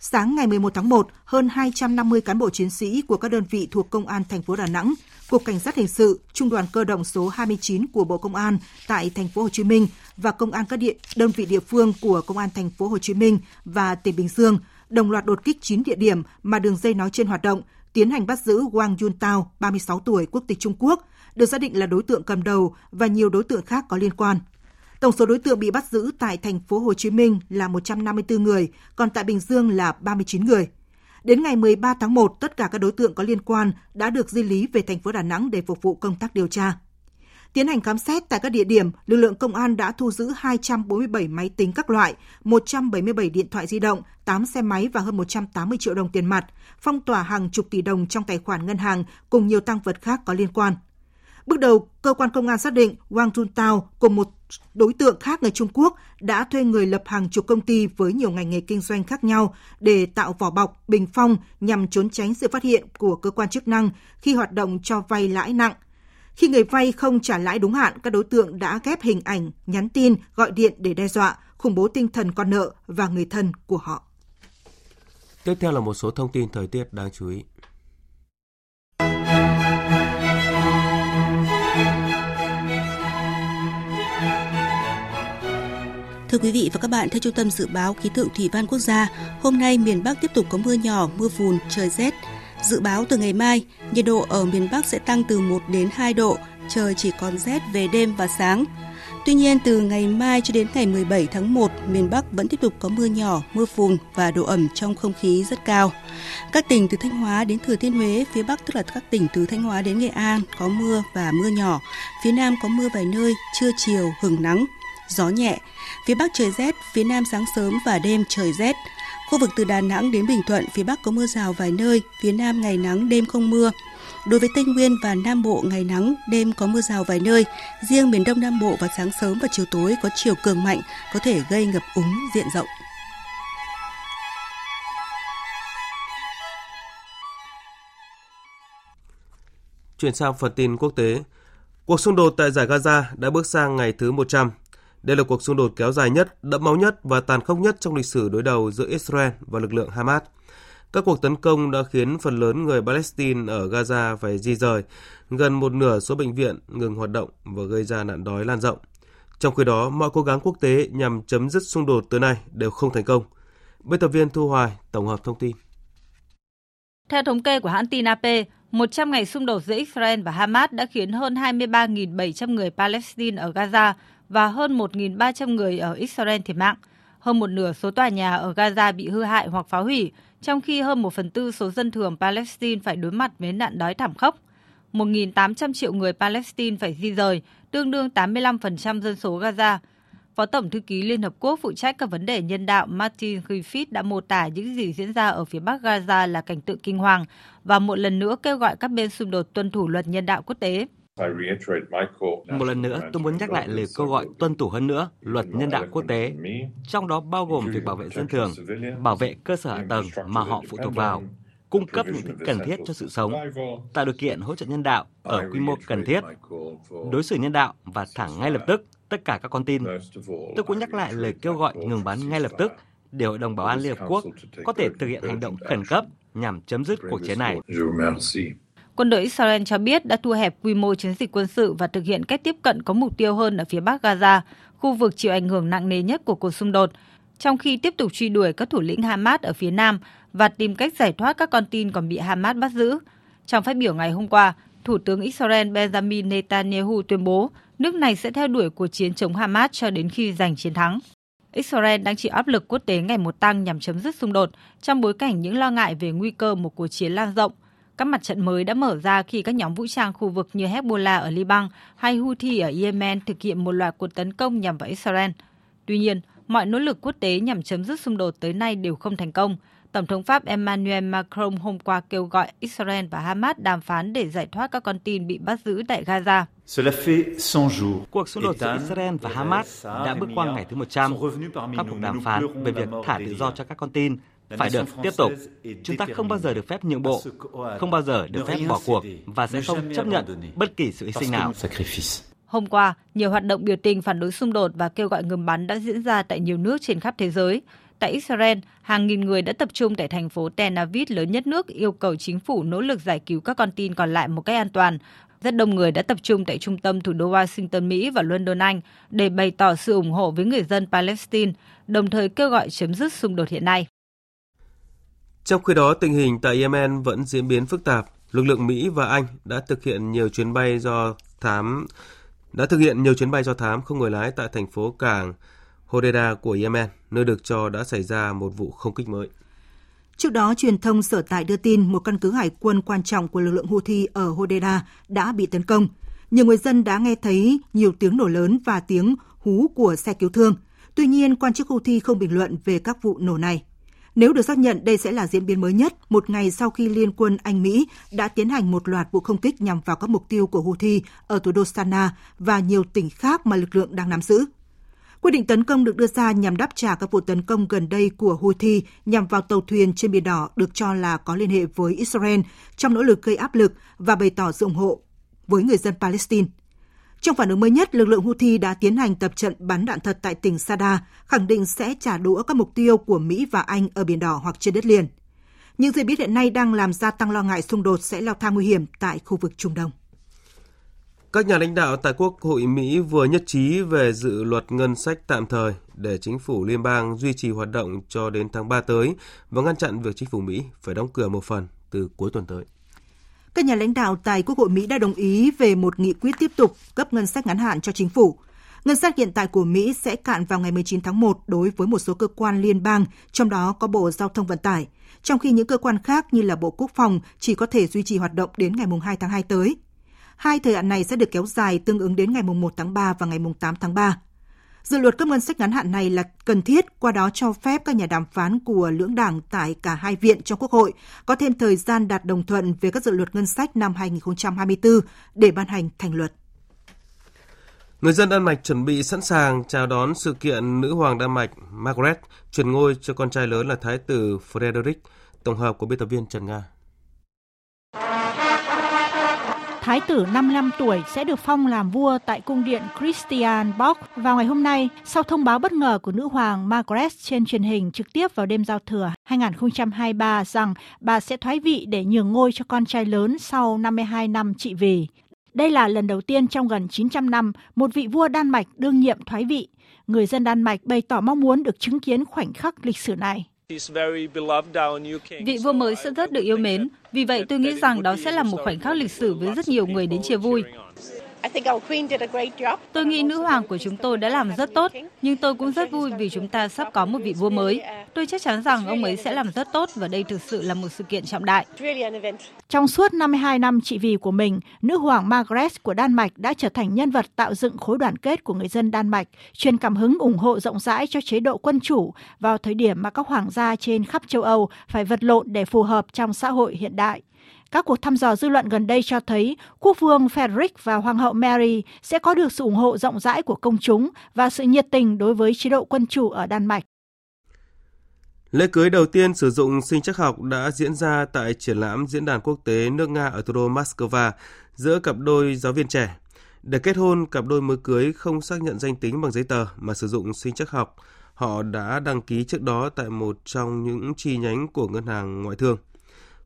[SPEAKER 8] Sáng ngày 11 tháng 1, hơn 250 cán bộ chiến sĩ của các đơn vị thuộc Công an thành phố Đà Nẵng, Cục Cảnh sát hình sự, Trung đoàn cơ động số 29 của Bộ Công an tại thành phố Hồ Chí Minh và công an các địa đơn vị địa phương của Công an thành phố Hồ Chí Minh và tỉnh Bình Dương đồng loạt đột kích 9 địa điểm mà đường dây nói trên hoạt động, tiến hành bắt giữ Wang Yuntao, 36 tuổi, quốc tịch Trung Quốc, được xác định là đối tượng cầm đầu và nhiều đối tượng khác có liên quan. Tổng số đối tượng bị bắt giữ tại thành phố Hồ Chí Minh là 154 người, còn tại Bình Dương là 39 người. Đến ngày 13 tháng 1, tất cả các đối tượng có liên quan đã được di lý về thành phố Đà Nẵng để phục vụ công tác điều tra. Tiến hành khám xét tại các địa điểm, lực lượng công an đã thu giữ 247 máy tính các loại, 177 điện thoại di động, 8 xe máy và hơn 180 triệu đồng tiền mặt, phong tỏa hàng chục tỷ đồng trong tài khoản ngân hàng cùng nhiều tăng vật khác có liên quan. Bước đầu, cơ quan công an xác định Wang Juntao cùng một đối tượng khác người Trung Quốc đã thuê người lập hàng chục công ty với nhiều ngành nghề kinh doanh khác nhau để tạo vỏ bọc, bình phong nhằm trốn tránh sự phát hiện của cơ quan chức năng khi hoạt động cho vay lãi nặng. Khi người vay không trả lãi đúng hạn, các đối tượng đã ghép hình ảnh, nhắn tin, gọi điện để đe dọa, khủng bố tinh thần con nợ và người thân của họ.
[SPEAKER 1] Tiếp theo là một số thông tin thời tiết đáng chú ý.
[SPEAKER 21] Thưa quý vị và các bạn, theo Trung tâm Dự báo Khí tượng Thủy văn Quốc gia, hôm nay miền Bắc tiếp tục có mưa nhỏ, mưa phùn, trời rét. Dự báo từ ngày mai, nhiệt độ ở miền Bắc sẽ tăng từ 1 đến 2 độ, trời chỉ còn rét về đêm và sáng. Tuy nhiên, từ ngày mai cho đến ngày 17 tháng 1, miền Bắc vẫn tiếp tục có mưa nhỏ, mưa phùn và độ ẩm trong không khí rất cao. Các tỉnh từ Thanh Hóa đến Thừa Thiên Huế, phía Bắc tức là các tỉnh từ Thanh Hóa đến Nghệ An có mưa và mưa nhỏ. Phía Nam có mưa vài nơi, trưa chiều hừng nắng, gió nhẹ. Phía Bắc trời rét, phía Nam sáng sớm và đêm trời rét. Khu vực từ Đà Nẵng đến Bình Thuận, phía Bắc có mưa rào vài nơi, phía Nam ngày nắng, đêm không mưa. Đối với Tây Nguyên và Nam Bộ ngày nắng, đêm có mưa rào vài nơi. Riêng miền Đông Nam Bộ vào sáng sớm và chiều tối có chiều cường mạnh, có thể gây ngập úng diện rộng.
[SPEAKER 1] Chuyển sang phần tin quốc tế. Cuộc xung đột tại giải Gaza đã bước sang ngày thứ 100 đây là cuộc xung đột kéo dài nhất, đẫm máu nhất và tàn khốc nhất trong lịch sử đối đầu giữa Israel và lực lượng Hamas. Các cuộc tấn công đã khiến phần lớn người Palestine ở Gaza phải di rời, gần một nửa số bệnh viện ngừng hoạt động và gây ra nạn đói lan rộng. Trong khi đó, mọi cố gắng quốc tế nhằm chấm dứt xung đột tới nay đều không thành công. Biên tập viên Thu Hoài tổng hợp thông tin.
[SPEAKER 22] Theo thống kê của hãng tin AP, 100 ngày xung đột giữa Israel và Hamas đã khiến hơn 23.700 người Palestine ở Gaza và hơn 1.300 người ở Israel thiệt mạng. Hơn một nửa số tòa nhà ở Gaza bị hư hại hoặc phá hủy, trong khi hơn một phần tư số dân thường Palestine phải đối mặt với nạn đói thảm khốc. 1.800 triệu người Palestine phải di rời, tương đương 85% dân số Gaza. Phó Tổng Thư ký Liên Hợp Quốc phụ trách các vấn đề nhân đạo Martin Griffith đã mô tả những gì diễn ra ở phía Bắc Gaza là cảnh tượng kinh hoàng và một lần nữa kêu gọi các bên xung đột tuân thủ luật nhân đạo quốc tế.
[SPEAKER 23] Một lần nữa, tôi muốn nhắc lại lời kêu gọi tuân thủ hơn nữa luật nhân đạo quốc tế, trong đó bao gồm việc bảo vệ dân thường, bảo vệ cơ sở hạ tầng mà họ phụ thuộc vào, cung cấp những thứ cần thiết cho sự sống, tạo điều kiện hỗ trợ nhân đạo ở quy mô cần thiết, đối xử nhân đạo và thả ngay lập tức tất cả các con tin. Tôi cũng nhắc lại lời kêu gọi ngừng bắn ngay lập tức để Hội đồng Bảo an Liên Hợp Quốc có thể thực hiện hành động khẩn cấp nhằm chấm dứt cuộc chiến này.
[SPEAKER 22] Quân đội Israel cho biết đã thu hẹp quy mô chiến dịch quân sự và thực hiện cách tiếp cận có mục tiêu hơn ở phía bắc Gaza, khu vực chịu ảnh hưởng nặng nề nhất của cuộc xung đột, trong khi tiếp tục truy đuổi các thủ lĩnh Hamas ở phía nam và tìm cách giải thoát các con tin còn bị Hamas bắt giữ. Trong phát biểu ngày hôm qua, Thủ tướng Israel Benjamin Netanyahu tuyên bố nước này sẽ theo đuổi cuộc chiến chống Hamas cho đến khi giành chiến thắng. Israel đang chịu áp lực quốc tế ngày một tăng nhằm chấm dứt xung đột trong bối cảnh những lo ngại về nguy cơ một cuộc chiến lan rộng. Các mặt trận mới đã mở ra khi các nhóm vũ trang khu vực như Hezbollah ở Liban hay Houthi ở Yemen thực hiện một loạt cuộc tấn công nhằm vào Israel. Tuy nhiên, mọi nỗ lực quốc tế nhằm chấm dứt xung đột tới nay đều không thành công. Tổng thống Pháp Emmanuel Macron hôm qua kêu gọi Israel và Hamas đàm phán để giải thoát các con tin bị bắt giữ tại Gaza.
[SPEAKER 23] Cuộc xung đột giữa Israel và Hamas đã bước qua ngày thứ 100. Các cuộc đàm phán về việc thả tự do cho các con tin phải được tiếp tục. Chúng ta không bao giờ được phép nhượng bộ, không bao giờ được phép bỏ cuộc và sẽ không chấp nhận bất kỳ sự hy sinh nào.
[SPEAKER 22] Hôm qua, nhiều hoạt động biểu tình phản đối xung đột và kêu gọi ngừng bắn đã diễn ra tại nhiều nước trên khắp thế giới. Tại Israel, hàng nghìn người đã tập trung tại thành phố Tel Aviv lớn nhất nước yêu cầu chính phủ nỗ lực giải cứu các con tin còn lại một cách an toàn. Rất đông người đã tập trung tại trung tâm thủ đô Washington, Mỹ và London, Anh để bày tỏ sự ủng hộ với người dân Palestine, đồng thời kêu gọi chấm dứt xung đột hiện nay.
[SPEAKER 1] Trong khi đó, tình hình tại Yemen vẫn diễn biến phức tạp. Lực lượng Mỹ và Anh đã thực hiện nhiều chuyến bay do thám đã thực hiện nhiều chuyến bay do thám không người lái tại thành phố cảng Hodeida của Yemen, nơi được cho đã xảy ra một vụ không kích mới.
[SPEAKER 8] Trước đó, truyền thông sở tại đưa tin một căn cứ hải quân quan trọng của lực lượng Houthi ở Hodeida đã bị tấn công. Nhiều người dân đã nghe thấy nhiều tiếng nổ lớn và tiếng hú của xe cứu thương. Tuy nhiên, quan chức Houthi không bình luận về các vụ nổ này. Nếu được xác nhận, đây sẽ là diễn biến mới nhất một ngày sau khi Liên quân Anh-Mỹ đã tiến hành một loạt vụ không kích nhằm vào các mục tiêu của Houthi ở thủ đô Sanaa và nhiều tỉnh khác mà lực lượng đang nắm giữ. Quyết định tấn công được đưa ra nhằm đáp trả các vụ tấn công gần đây của Houthi nhằm vào tàu thuyền trên Biển Đỏ được cho là có liên hệ với Israel trong nỗ lực gây áp lực và bày tỏ sự ủng hộ với người dân Palestine. Trong phản ứng mới nhất, lực lượng Houthi đã tiến hành tập trận bắn đạn thật tại tỉnh Sada, khẳng định sẽ trả đũa các mục tiêu của Mỹ và Anh ở Biển Đỏ hoặc trên đất liền. Những diễn biến hiện nay đang làm gia tăng lo ngại xung đột sẽ leo thang nguy hiểm tại khu vực Trung Đông.
[SPEAKER 1] Các nhà lãnh đạo tại Quốc hội Mỹ vừa nhất trí về dự luật ngân sách tạm thời để chính phủ liên bang duy trì hoạt động cho đến tháng 3 tới và ngăn chặn việc chính phủ Mỹ phải đóng cửa một phần từ cuối tuần tới.
[SPEAKER 8] Các nhà lãnh đạo tại Quốc hội Mỹ đã đồng ý về một nghị quyết tiếp tục cấp ngân sách ngắn hạn cho chính phủ. Ngân sách hiện tại của Mỹ sẽ cạn vào ngày 19 tháng 1 đối với một số cơ quan liên bang, trong đó có Bộ Giao thông Vận tải, trong khi những cơ quan khác như là Bộ Quốc phòng chỉ có thể duy trì hoạt động đến ngày 2 tháng 2 tới. Hai thời hạn này sẽ được kéo dài tương ứng đến ngày 1 tháng 3 và ngày 8 tháng 3. Dự luật cấp ngân sách ngắn hạn này là cần thiết, qua đó cho phép các nhà đàm phán của lưỡng đảng tại cả hai viện trong Quốc hội có thêm thời gian đạt đồng thuận về các dự luật ngân sách năm 2024 để ban hành thành luật.
[SPEAKER 1] Người dân Đan Mạch chuẩn bị sẵn sàng chào đón sự kiện nữ hoàng Đan Mạch Margaret chuyển ngôi cho con trai lớn là Thái tử Frederick, tổng hợp của biên tập viên Trần Nga.
[SPEAKER 24] Thái tử 55 tuổi sẽ được phong làm vua tại cung điện Christian Bock vào ngày hôm nay, sau thông báo bất ngờ của nữ hoàng Margaret trên truyền hình trực tiếp vào đêm giao thừa 2023 rằng bà sẽ thoái vị để nhường ngôi cho con trai lớn sau 52 năm trị vì. Đây là lần đầu tiên trong gần 900 năm, một vị vua Đan Mạch đương nhiệm thoái vị. Người dân Đan Mạch bày tỏ mong muốn được chứng kiến khoảnh khắc lịch sử này.
[SPEAKER 22] Vị vua mới sẽ rất được yêu mến, vì vậy tôi nghĩ rằng đó sẽ là một khoảnh khắc lịch sử với rất nhiều người đến chia vui. Tôi nghĩ nữ hoàng của chúng tôi đã làm rất tốt, nhưng tôi cũng rất vui vì chúng ta sắp có một vị vua mới. Tôi chắc chắn rằng ông ấy sẽ làm rất tốt và đây thực sự là một sự kiện trọng đại.
[SPEAKER 24] Trong suốt 52 năm trị vì của mình, nữ hoàng Margaret của Đan Mạch đã trở thành nhân vật tạo dựng khối đoàn kết của người dân Đan Mạch, truyền cảm hứng ủng hộ rộng rãi cho chế độ quân chủ vào thời điểm mà các hoàng gia trên khắp châu Âu phải vật lộn để phù hợp trong xã hội hiện đại. Các cuộc thăm dò dư luận gần đây cho thấy quốc vương Frederick và hoàng hậu Mary sẽ có được sự ủng hộ rộng rãi của công chúng và sự nhiệt tình đối với chế độ quân chủ ở Đan Mạch.
[SPEAKER 1] Lễ cưới đầu tiên sử dụng sinh chắc học đã diễn ra tại triển lãm Diễn đàn Quốc tế nước Nga ở thủ đô Moscow giữa cặp đôi giáo viên trẻ. Để kết hôn, cặp đôi mới cưới không xác nhận danh tính bằng giấy tờ mà sử dụng sinh chắc học. Họ đã đăng ký trước đó tại một trong những chi nhánh của ngân hàng ngoại thương.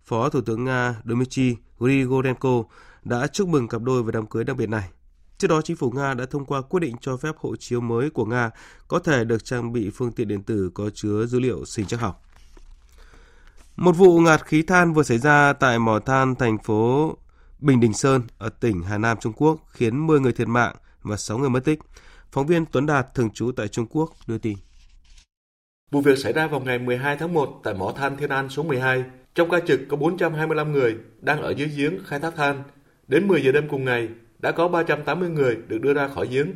[SPEAKER 1] Phó Thủ tướng Nga Dmitry Grigorenko đã chúc mừng cặp đôi về đám cưới đặc biệt này. Trước đó, chính phủ Nga đã thông qua quyết định cho phép hộ chiếu mới của Nga có thể được trang bị phương tiện điện tử có chứa dữ liệu sinh chắc học. Một vụ ngạt khí than vừa xảy ra tại mỏ than thành phố Bình Đình Sơn ở tỉnh Hà Nam, Trung Quốc khiến 10 người thiệt mạng và 6 người mất tích. Phóng viên Tuấn Đạt thường trú tại Trung Quốc đưa tin.
[SPEAKER 25] Vụ việc xảy ra vào ngày 12 tháng 1 tại mỏ than Thiên An số 12. Trong ca trực có 425 người đang ở dưới giếng khai thác than. Đến 10 giờ đêm cùng ngày, đã có 380 người được đưa ra khỏi giếng.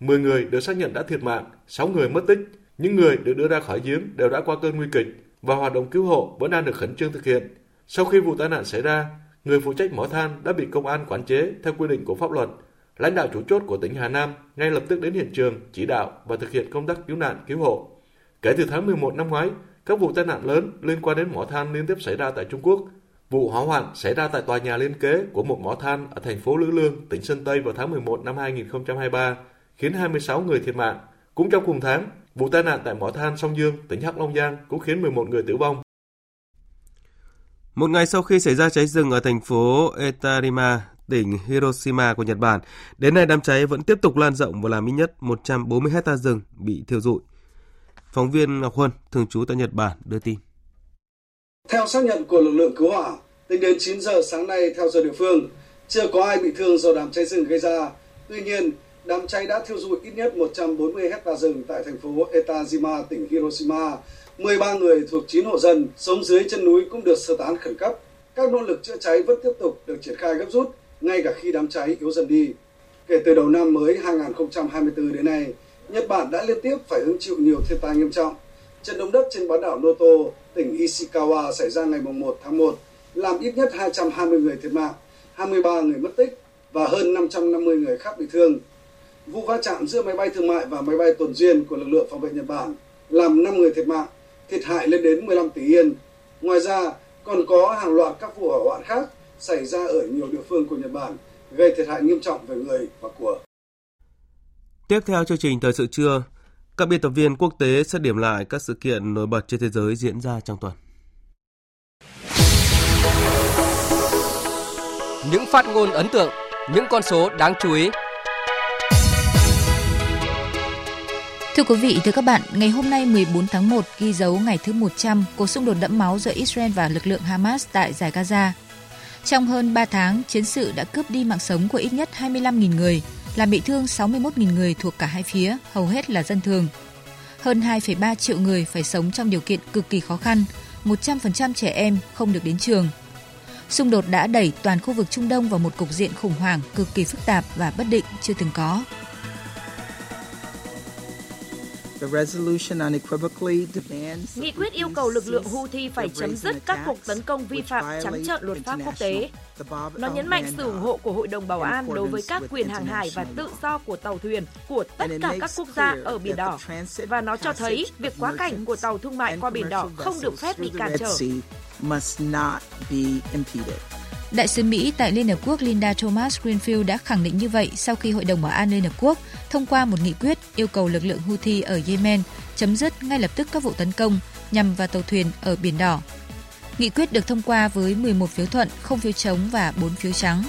[SPEAKER 25] 10 người được xác nhận đã thiệt mạng, 6 người mất tích. Những người được đưa ra khỏi giếng đều đã qua cơn nguy kịch và hoạt động cứu hộ vẫn đang được khẩn trương thực hiện. Sau khi vụ tai nạn xảy ra, người phụ trách mỏ than đã bị công an quản chế theo quy định của pháp luật. Lãnh đạo chủ chốt của tỉnh Hà Nam ngay lập tức đến hiện trường chỉ đạo và thực hiện công tác cứu nạn cứu hộ. Kể từ tháng 11 năm ngoái, các vụ tai nạn lớn liên quan đến mỏ than liên tiếp xảy ra tại Trung Quốc. Vụ hỏa hoạn xảy ra tại tòa nhà liên kế của một mỏ than ở thành phố Lữ Lương, tỉnh Sơn Tây vào tháng 11 năm 2023, khiến 26 người thiệt mạng. Cũng trong cùng tháng, vụ tai nạn tại mỏ than Sông Dương, tỉnh Hắc Long Giang cũng khiến 11 người tử vong.
[SPEAKER 1] Một ngày sau khi xảy ra cháy rừng ở thành phố Etarima, tỉnh Hiroshima của Nhật Bản, đến nay đám cháy vẫn tiếp tục lan rộng và làm ít nhất 140 hecta rừng bị thiêu rụi. Phóng viên Ngọc Huân, thường trú tại Nhật Bản, đưa tin.
[SPEAKER 26] Theo xác nhận của lực lượng cứu hỏa, tính đến 9 giờ sáng nay theo giờ địa phương, chưa có ai bị thương do đám cháy rừng gây ra. Tuy nhiên, đám cháy đã thiêu rụi ít nhất 140 hecta rừng tại thành phố Etajima, tỉnh Hiroshima. 13 người thuộc 9 hộ dân sống dưới chân núi cũng được sơ tán khẩn cấp. Các nỗ lực chữa cháy vẫn tiếp tục được triển khai gấp rút, ngay cả khi đám cháy yếu dần đi. Kể từ đầu năm mới 2024 đến nay, Nhật Bản đã liên tiếp phải hứng chịu nhiều thiên tai nghiêm trọng. Trận động đất trên bán đảo Noto, tỉnh Ishikawa xảy ra ngày 1 tháng 1, làm ít nhất 220 người thiệt mạng, 23 người mất tích và hơn 550 người khác bị thương. Vụ va chạm giữa máy bay thương mại và máy bay tuần duyên của lực lượng phòng vệ Nhật Bản làm 5 người thiệt mạng, thiệt hại lên đến 15 tỷ yên. Ngoài ra, còn có hàng loạt các vụ hỏa hoạn khác xảy ra ở nhiều địa phương của Nhật Bản, gây thiệt hại nghiêm trọng về người và của.
[SPEAKER 1] Tiếp theo chương trình Thời sự trưa, các biên tập viên quốc tế sẽ điểm lại các sự kiện nổi bật trên thế giới diễn ra trong tuần.
[SPEAKER 27] Những phát ngôn ấn tượng, những con số đáng chú ý.
[SPEAKER 28] Thưa quý vị, thưa các bạn, ngày hôm nay 14 tháng 1 ghi dấu ngày thứ 100 cuộc xung đột đẫm máu giữa Israel và lực lượng Hamas tại giải Gaza. Trong hơn 3 tháng, chiến sự đã cướp đi mạng sống của ít nhất 25.000 người, làm bị thương 61.000 người thuộc cả hai phía, hầu hết là dân thường. Hơn 2,3 triệu người phải sống trong điều kiện cực kỳ khó khăn, 100% trẻ em không được đến trường. Xung đột đã đẩy toàn khu vực Trung Đông vào một cục diện khủng hoảng cực kỳ phức tạp và bất định chưa từng có.
[SPEAKER 29] Nghị quyết yêu cầu lực lượng Houthi phải chấm dứt các cuộc tấn công vi phạm trắng trợn luật pháp quốc tế. Nó nhấn mạnh sự ủng hộ của Hội đồng Bảo an đối với các quyền hàng hải và tự do của tàu thuyền của tất cả các quốc gia ở Biển Đỏ. Và nó cho thấy việc quá cảnh của tàu thương mại qua Biển Đỏ không được phép bị cản trở.
[SPEAKER 28] Đại sứ Mỹ tại Liên Hợp Quốc Linda Thomas Greenfield đã khẳng định như vậy sau khi Hội đồng Bảo an Liên Hợp Quốc thông qua một nghị quyết yêu cầu lực lượng Houthi ở Yemen chấm dứt ngay lập tức các vụ tấn công nhằm vào tàu thuyền ở Biển Đỏ. Nghị quyết được thông qua với 11 phiếu thuận, không phiếu chống và 4 phiếu trắng.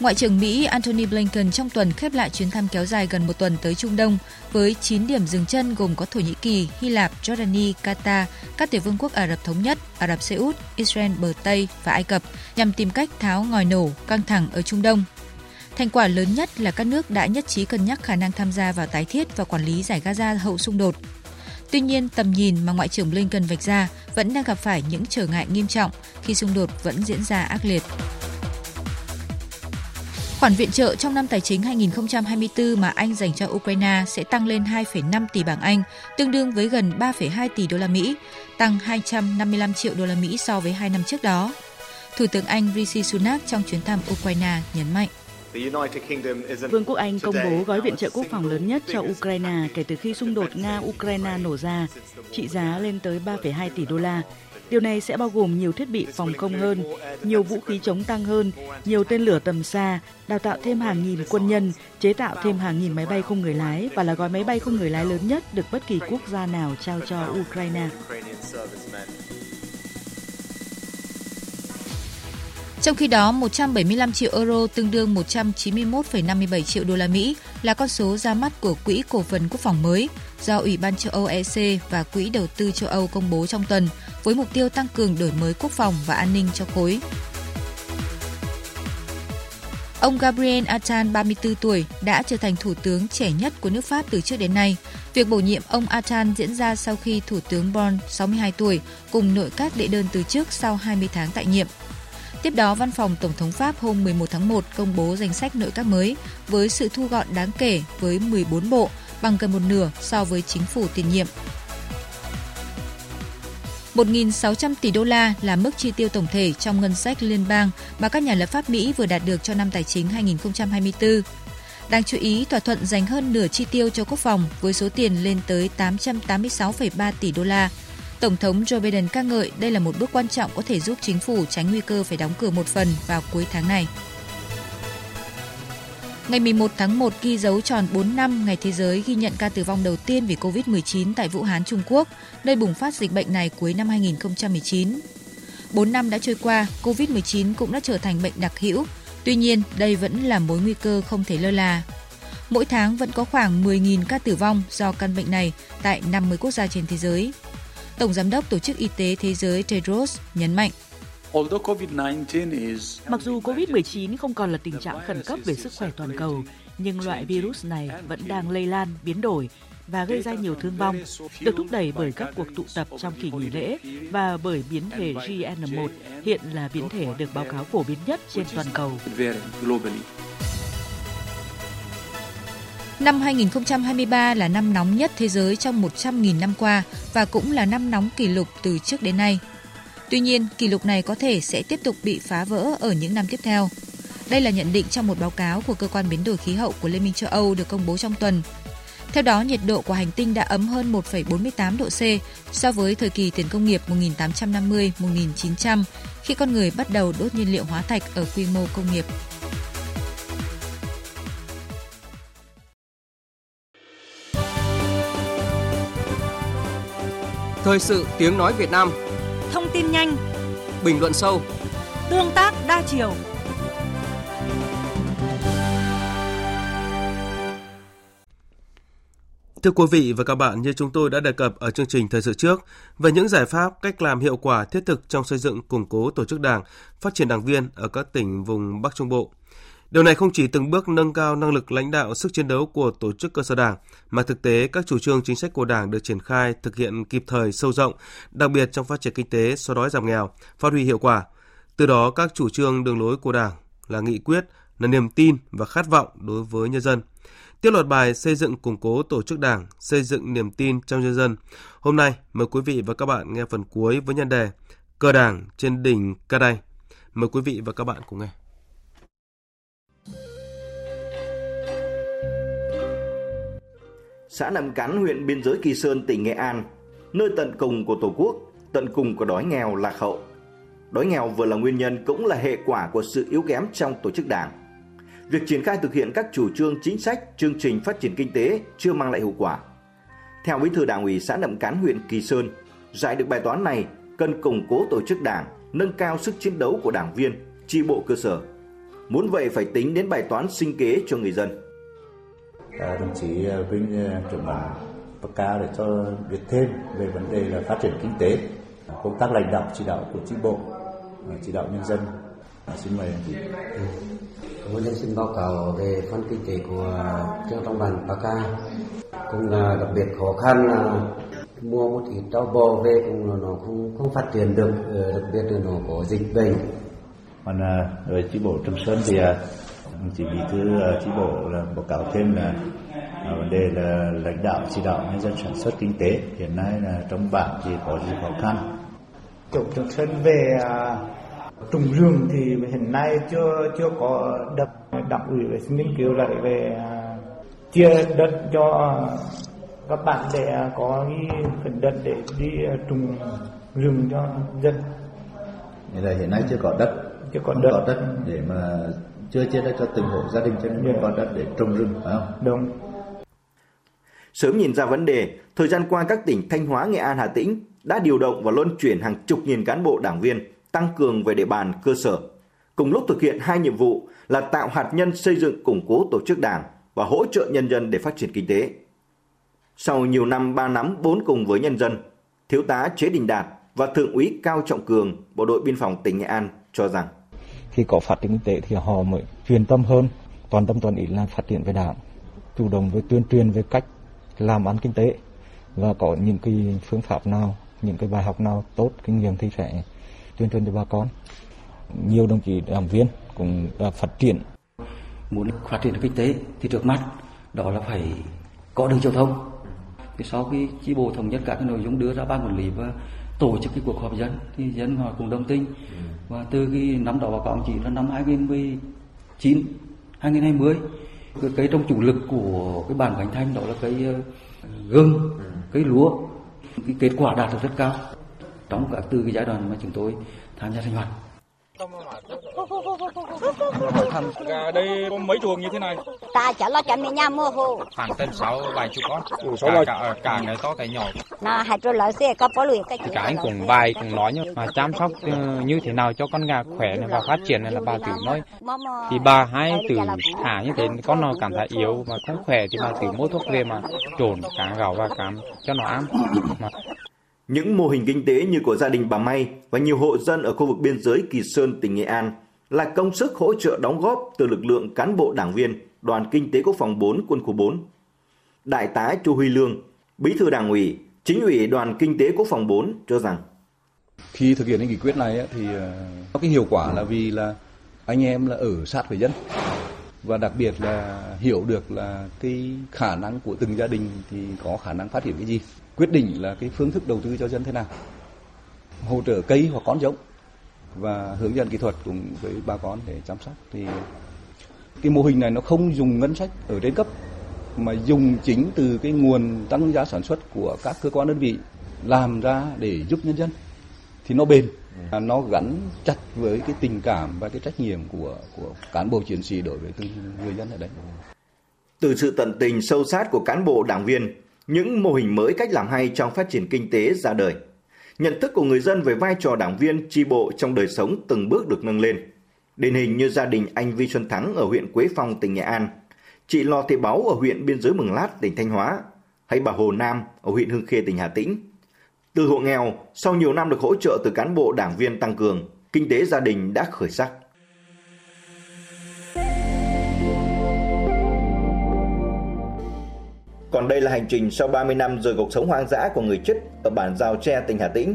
[SPEAKER 28] Ngoại trưởng Mỹ Antony Blinken trong tuần khép lại chuyến thăm kéo dài gần một tuần tới Trung Đông với 9 điểm dừng chân gồm có Thổ Nhĩ Kỳ, Hy Lạp, Jordani, Qatar, các tiểu vương quốc Ả Rập Thống Nhất, Ả Rập Xê Út, Israel bờ Tây và Ai Cập nhằm tìm cách tháo ngòi nổ căng thẳng ở Trung Đông. Thành quả lớn nhất là các nước đã nhất trí cân nhắc khả năng tham gia vào tái thiết và quản lý giải Gaza hậu xung đột. Tuy nhiên, tầm nhìn mà Ngoại trưởng Blinken vạch ra vẫn đang gặp phải những trở ngại nghiêm trọng khi xung đột vẫn diễn ra ác liệt. Khoản viện trợ trong năm tài chính 2024 mà Anh dành cho Ukraine sẽ tăng lên 2,5 tỷ bảng Anh, tương đương với gần 3,2 tỷ đô la Mỹ, tăng 255 triệu đô la Mỹ so với hai năm trước đó. Thủ tướng Anh Rishi Sunak trong chuyến thăm Ukraine nhấn mạnh.
[SPEAKER 30] Vương quốc Anh công bố gói viện trợ quốc phòng lớn nhất cho Ukraine kể từ khi xung đột Nga-Ukraine nổ ra, trị giá lên tới 3,2 tỷ đô la, Điều này sẽ bao gồm nhiều thiết bị phòng không hơn, nhiều vũ khí chống tăng hơn, nhiều tên lửa tầm xa, đào tạo thêm hàng nghìn quân nhân, chế tạo thêm hàng nghìn máy bay không người lái và là gói máy bay không người lái lớn nhất được bất kỳ quốc gia nào trao cho Ukraine.
[SPEAKER 28] Trong khi đó, 175 triệu euro tương đương 191,57 triệu đô la Mỹ là con số ra mắt của Quỹ Cổ phần Quốc phòng mới do Ủy ban châu Âu EC và Quỹ Đầu tư châu Âu công bố trong tuần với mục tiêu tăng cường đổi mới quốc phòng và an ninh cho khối. Ông Gabriel Attal, 34 tuổi, đã trở thành thủ tướng trẻ nhất của nước Pháp từ trước đến nay. Việc bổ nhiệm ông Attal diễn ra sau khi Thủ tướng Bon, 62 tuổi, cùng nội các đệ đơn từ chức sau 20 tháng tại nhiệm. Tiếp đó, Văn phòng Tổng thống Pháp hôm 11 tháng 1 công bố danh sách nội các mới với sự thu gọn đáng kể với 14 bộ, bằng gần một nửa so với chính phủ tiền nhiệm. 1.600 tỷ đô la là mức chi tiêu tổng thể trong ngân sách liên bang mà các nhà lập pháp Mỹ vừa đạt được cho năm tài chính 2024. Đáng chú ý, thỏa thuận dành hơn nửa chi tiêu cho quốc phòng với số tiền lên tới 886,3 tỷ đô la. Tổng thống Joe Biden ca ngợi đây là một bước quan trọng có thể giúp chính phủ tránh nguy cơ phải đóng cửa một phần vào cuối tháng này. Ngày 11 tháng 1 ghi dấu tròn 4 năm ngày thế giới ghi nhận ca tử vong đầu tiên vì COVID-19 tại Vũ Hán, Trung Quốc, nơi bùng phát dịch bệnh này cuối năm 2019. 4 năm đã trôi qua, COVID-19 cũng đã trở thành bệnh đặc hữu. Tuy nhiên, đây vẫn là mối nguy cơ không thể lơ là. Mỗi tháng vẫn có khoảng 10.000 ca tử vong do căn bệnh này tại 50 quốc gia trên thế giới. Tổng Giám đốc Tổ chức Y tế Thế giới Tedros nhấn mạnh
[SPEAKER 30] Mặc dù COVID-19 không còn là tình trạng khẩn cấp về sức khỏe toàn cầu, nhưng loại virus này vẫn đang lây lan, biến đổi và gây ra nhiều thương vong, được thúc đẩy bởi các cuộc tụ tập trong kỳ nghỉ lễ và bởi biến thể GN1 hiện là biến thể được báo cáo phổ biến nhất trên toàn cầu.
[SPEAKER 28] Năm 2023 là năm nóng nhất thế giới trong 100.000 năm qua và cũng là năm nóng kỷ lục từ trước đến nay. Tuy nhiên, kỷ lục này có thể sẽ tiếp tục bị phá vỡ ở những năm tiếp theo. Đây là nhận định trong một báo cáo của Cơ quan Biến đổi Khí hậu của Liên minh châu Âu được công bố trong tuần. Theo đó, nhiệt độ của hành tinh đã ấm hơn 1,48 độ C so với thời kỳ tiền công nghiệp 1850-1900 khi con người bắt đầu đốt nhiên liệu hóa thạch ở quy mô công nghiệp.
[SPEAKER 27] Thời sự tiếng nói Việt Nam
[SPEAKER 13] Thông tin nhanh.
[SPEAKER 27] Bình luận sâu.
[SPEAKER 13] Tương tác đa chiều.
[SPEAKER 1] Thưa quý vị và các bạn, như chúng tôi đã đề cập ở chương trình thời sự trước về những giải pháp, cách làm hiệu quả thiết thực trong xây dựng củng cố tổ chức đảng, phát triển đảng viên ở các tỉnh vùng Bắc Trung Bộ. Điều này không chỉ từng bước nâng cao năng lực lãnh đạo, sức chiến đấu của tổ chức cơ sở đảng, mà thực tế các chủ trương chính sách của đảng được triển khai thực hiện kịp thời, sâu rộng, đặc biệt trong phát triển kinh tế, xóa đói giảm nghèo, phát huy hiệu quả. Từ đó các chủ trương đường lối của đảng là nghị quyết, là niềm tin và khát vọng đối với nhân dân. Tiếp loạt bài xây dựng củng cố tổ chức đảng, xây dựng niềm tin trong nhân dân. Hôm nay mời quý vị và các bạn nghe phần cuối với nhân đề Cờ đảng trên đỉnh Ca Đay. Mời quý vị và các bạn cùng nghe.
[SPEAKER 31] Xã Nậm Cắn, huyện biên giới Kỳ Sơn, tỉnh Nghệ An, nơi tận cùng của Tổ quốc, tận cùng của đói nghèo lạc hậu. Đói nghèo vừa là nguyên nhân cũng là hệ quả của sự yếu kém trong tổ chức đảng. Việc triển khai thực hiện các chủ trương chính sách, chương trình phát triển kinh tế chưa mang lại hiệu quả. Theo Bí thư Đảng ủy xã Nậm Cắn huyện Kỳ Sơn, giải được bài toán này cần củng cố tổ chức đảng, nâng cao sức chiến đấu của đảng viên, chi bộ cơ sở. Muốn vậy phải tính đến bài toán sinh kế cho người dân.
[SPEAKER 32] À, đồng chí à, Vinh à, trưởng bản bậc cao để cho biết thêm về vấn đề là phát triển kinh tế, công tác lãnh đạo chỉ đạo của chi bộ, chỉ đạo nhân dân. Xin mời chị.
[SPEAKER 33] Cảm ơn xin báo cáo về phân kinh tế của trường trong bản Ca. Cũng là đặc biệt khó khăn là mua một ít rau bò về cũng là nó không không phát triển được, ờ, đặc biệt là nó có dịch bệnh.
[SPEAKER 32] Còn ở chi bộ Trầm Sơn thì chỉ bí thư chi bộ là báo cáo thêm là vấn đề là lãnh đạo chỉ đạo nhân dân sản xuất kinh tế hiện nay là trong bản thì có gì khó khăn.
[SPEAKER 34] Chỗ Trầm Sơn về trùng rừng thì hiện nay chưa chưa có đập đảng ủy về nghiên cứu lại về chia đất cho các bạn để có cái phần đất để đi trùng rừng cho dân.
[SPEAKER 32] Vậy là hiện nay chưa có đất,
[SPEAKER 34] chưa có đất.
[SPEAKER 32] có đất để mà chưa chia đất cho từng hộ gia đình cho nên không có đất để trồng rừng phải không?
[SPEAKER 34] Đúng.
[SPEAKER 31] Sớm nhìn ra vấn đề, thời gian qua các tỉnh Thanh Hóa, Nghệ An, Hà Tĩnh đã điều động và luân chuyển hàng chục nghìn cán bộ đảng viên tăng cường về địa bàn cơ sở, cùng lúc thực hiện hai nhiệm vụ là tạo hạt nhân xây dựng củng cố tổ chức đảng và hỗ trợ nhân dân để phát triển kinh tế. Sau nhiều năm ba nắm bốn cùng với nhân dân, Thiếu tá Chế Đình Đạt và Thượng úy Cao Trọng Cường, Bộ đội Biên phòng tỉnh Nghệ An cho rằng
[SPEAKER 35] khi có phát triển kinh tế thì họ mới chuyên tâm hơn, toàn tâm toàn ý là phát triển về đảng, chủ động với tuyên truyền về cách làm ăn kinh tế và có những cái phương pháp nào, những cái bài học nào tốt kinh nghiệm thì sẽ tuyên truyền cho bà con. Nhiều đồng chí đảng viên cũng đã phát triển.
[SPEAKER 33] Muốn phát triển kinh tế thì trước mắt đó là phải có đường giao thông. Thì sau khi chi bộ thống nhất các cái nội dung đưa ra ban quản lý và tổ chức cái cuộc họp dân thì dân họ cùng đồng tình. Và từ cái năm đó báo cáo chỉ là năm 2019 2020 cái cây trong chủ lực của cái bản Khánh Thanh đó là cây gừng cây lúa. Cái kết quả đạt được rất cao trong cả từ cái giai đoạn mà chúng tôi tham gia sinh hoạt
[SPEAKER 36] gà đây có mấy chuồng như thế này?
[SPEAKER 37] Ta chả lo mình nhà mua hồ.
[SPEAKER 36] Khoảng tầm sáu vài chục con. Ừ, cả, cả, cả cái to cái nhỏ.
[SPEAKER 37] Nó hai chỗ lợi xe có bỏ lùi cái chuyện
[SPEAKER 36] cả anh cũng bài cũng nói nhá mà chăm sóc ờ, như thế nào cho con gà khỏe này và phát triển này là bà tử nói. Thì bà hay từ thả như thế con nó cảm thấy yếu mà không khỏe thì bà tử mua thuốc về mà trộn cá gạo và cám cho nó ăn. Mà
[SPEAKER 31] những mô hình kinh tế như của gia đình bà May và nhiều hộ dân ở khu vực biên giới Kỳ Sơn, tỉnh Nghệ An là công sức hỗ trợ đóng góp từ lực lượng cán bộ đảng viên Đoàn Kinh tế Quốc phòng 4 Quân khu 4. Đại tá Chu Huy Lương, Bí thư Đảng ủy, Chính ủy Đoàn Kinh tế Quốc phòng 4 cho rằng
[SPEAKER 38] Khi thực hiện cái nghị quyết này thì ờ, có cái hiệu quả là vì là anh em là ở sát với dân và đặc biệt là hiểu được là cái khả năng của từng gia đình thì có khả năng phát triển cái gì quyết định là cái phương thức đầu tư cho dân thế nào. Hỗ trợ cây hoặc con giống và hướng dẫn kỹ thuật cùng với bà con để chăm sóc. Thì cái mô hình này nó không dùng ngân sách ở trên cấp mà dùng chính từ cái nguồn tăng giá sản xuất của các cơ quan đơn vị làm ra để giúp nhân dân. Thì nó bền nó gắn chặt với cái tình cảm và cái trách nhiệm của của cán bộ chiến sĩ đối với từng người dân ở đây.
[SPEAKER 31] từ sự tận tình sâu sát của cán bộ đảng viên, những mô hình mới cách làm hay trong phát triển kinh tế ra đời. Nhận thức của người dân về vai trò đảng viên tri bộ trong đời sống từng bước được nâng lên. Điển hình như gia đình anh Vi Xuân Thắng ở huyện Quế Phong, tỉnh Nghệ An, chị Lò Thị Báu ở huyện biên giới Mường Lát, tỉnh Thanh Hóa, hay bà Hồ Nam ở huyện Hương Khê, tỉnh Hà Tĩnh. Từ hộ nghèo, sau nhiều năm được hỗ trợ từ cán bộ đảng viên tăng cường, kinh tế gia đình đã khởi sắc. Còn đây là hành trình sau 30 năm rời cuộc sống hoang dã của người chết ở bản Giao Tre, tỉnh Hà Tĩnh.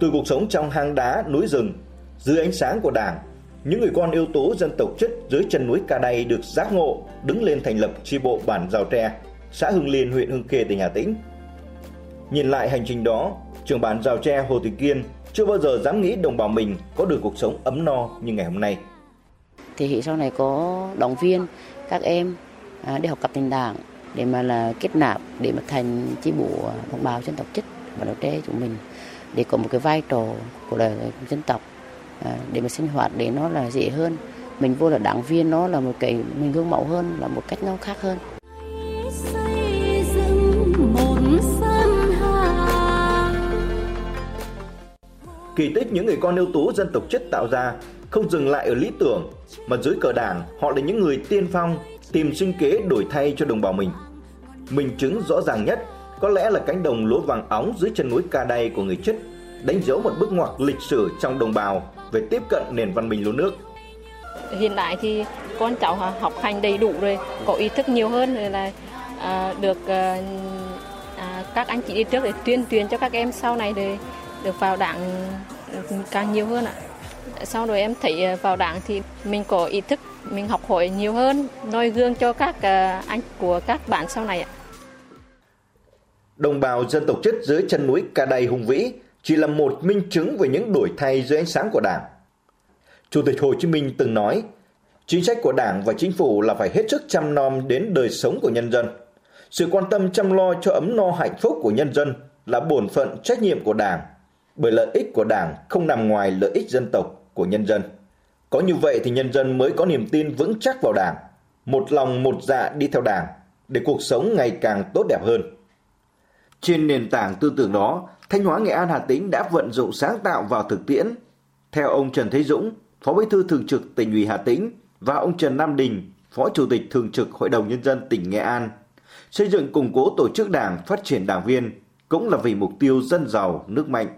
[SPEAKER 31] Từ cuộc sống trong hang đá, núi rừng, dưới ánh sáng của Đảng, những người con yếu tố dân tộc chất dưới chân núi Ca Đay được giác ngộ, đứng lên thành lập chi bộ bản Giao Tre, xã Hưng Liên, huyện Hưng Khê, tỉnh Hà Tĩnh. Nhìn lại hành trình đó, trưởng bản Giao Tre Hồ Thị Kiên chưa bao giờ dám nghĩ đồng bào mình có được cuộc sống ấm no như ngày hôm nay.
[SPEAKER 39] thì hệ sau này có động viên các em à, đi học tập tình đảng để mà là kết nạp, để mà thành chi bộ đồng bào dân tộc chất và đầu trẻ chúng mình, để có một cái vai trò của đời dân tộc à, để mà sinh hoạt để nó là dễ hơn. Mình vô là đảng viên, nó là một cái mình gương mẫu hơn, là một cách nó khác hơn.
[SPEAKER 31] Kỳ tích những người con ưu tú dân tộc chất tạo ra không dừng lại ở lý tưởng, mà dưới cờ đảng họ là những người tiên phong tìm sinh kế đổi thay cho đồng bào mình. Minh chứng rõ ràng nhất có lẽ là cánh đồng lúa vàng óng dưới chân núi Ca Đay của người chất, đánh dấu một bước ngoặt lịch sử trong đồng bào về tiếp cận nền văn minh lúa nước.
[SPEAKER 40] Hiện tại thì con cháu học hành đầy đủ rồi, có ý thức nhiều hơn rồi là à, được à, à, các anh chị đi trước để tuyên truyền cho các em sau này để được vào đảng càng nhiều hơn ạ. Sau rồi em thấy à, vào đảng thì mình có ý thức, mình học hỏi nhiều hơn, noi gương cho các ờ, anh của các bạn sau này ạ.
[SPEAKER 31] Đồng bào dân tộc chất dưới chân núi Ca Đay hùng vĩ chỉ là một minh chứng về những đổi thay dưới ánh sáng của Đảng. Chủ tịch Hồ Chí Minh từng nói, chính sách của Đảng và chính phủ là phải hết sức chăm nom đến đời sống của nhân dân. Sự quan tâm chăm lo cho ấm no hạnh phúc của nhân dân là bổn phận trách nhiệm của Đảng, bởi lợi ích của Đảng không nằm ngoài lợi ích dân tộc của nhân dân. Có như vậy thì nhân dân mới có niềm tin vững chắc vào Đảng, một lòng một dạ đi theo Đảng để cuộc sống ngày càng tốt đẹp hơn. Trên nền tảng tư tưởng đó, Thanh Hóa Nghệ An Hà Tĩnh đã vận dụng sáng tạo vào thực tiễn. Theo ông Trần Thế Dũng, Phó Bí thư Thường trực tỉnh ủy Hà Tĩnh và ông Trần Nam Đình, Phó Chủ tịch Thường trực Hội đồng Nhân dân tỉnh Nghệ An, xây dựng củng cố tổ chức đảng, phát triển đảng viên cũng là vì mục tiêu dân giàu, nước mạnh.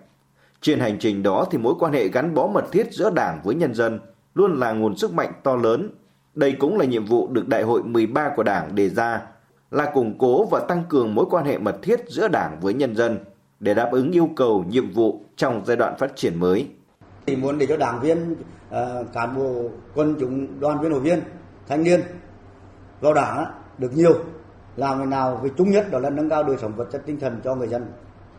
[SPEAKER 31] Trên hành trình đó thì mối quan hệ gắn bó mật thiết giữa đảng với nhân dân luôn là nguồn sức mạnh to lớn. Đây cũng là nhiệm vụ được Đại hội 13 của Đảng đề ra là củng cố và tăng cường mối quan hệ mật thiết giữa Đảng với nhân dân để đáp ứng yêu cầu nhiệm vụ trong giai đoạn phát triển mới.
[SPEAKER 41] Thì muốn để cho đảng viên, ờ, cán bộ, quân chúng, đoàn viên hội viên, thanh niên vào đảng được nhiều, làm thế nào về chung nhất đó là nâng cao đời sống vật chất tinh thần cho người dân.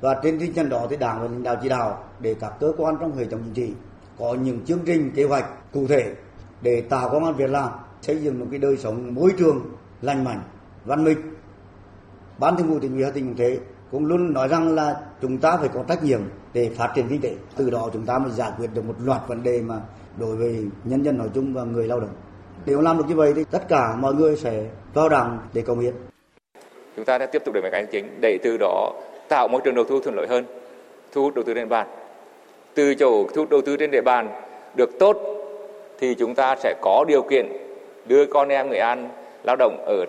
[SPEAKER 41] Và trên tinh thần đó thì đảng và lãnh đạo chỉ đạo để các cơ quan trong hệ thống chính trị có những chương trình kế hoạch cụ thể để tạo công an việc làm, xây dựng một cái đời sống môi trường lành mạnh văn minh. Ban thường vụ tỉnh ủy hà tĩnh cũng thế cũng luôn nói rằng là chúng ta phải có trách nhiệm để phát triển kinh tế. Từ đó chúng ta mới giải quyết được một loạt vấn đề mà đối với nhân dân nói chung và người lao động. Nếu làm được như vậy thì tất cả mọi người sẽ vào đảng để cống hiến
[SPEAKER 42] chúng ta đã tiếp tục đẩy mạnh cải chính để từ đó tạo môi trường đầu tư thuận lợi hơn thu hút đầu tư trên bàn từ chỗ thu hút đầu tư trên địa bàn được tốt thì chúng ta sẽ có điều kiện đưa con em nghệ An lao động ở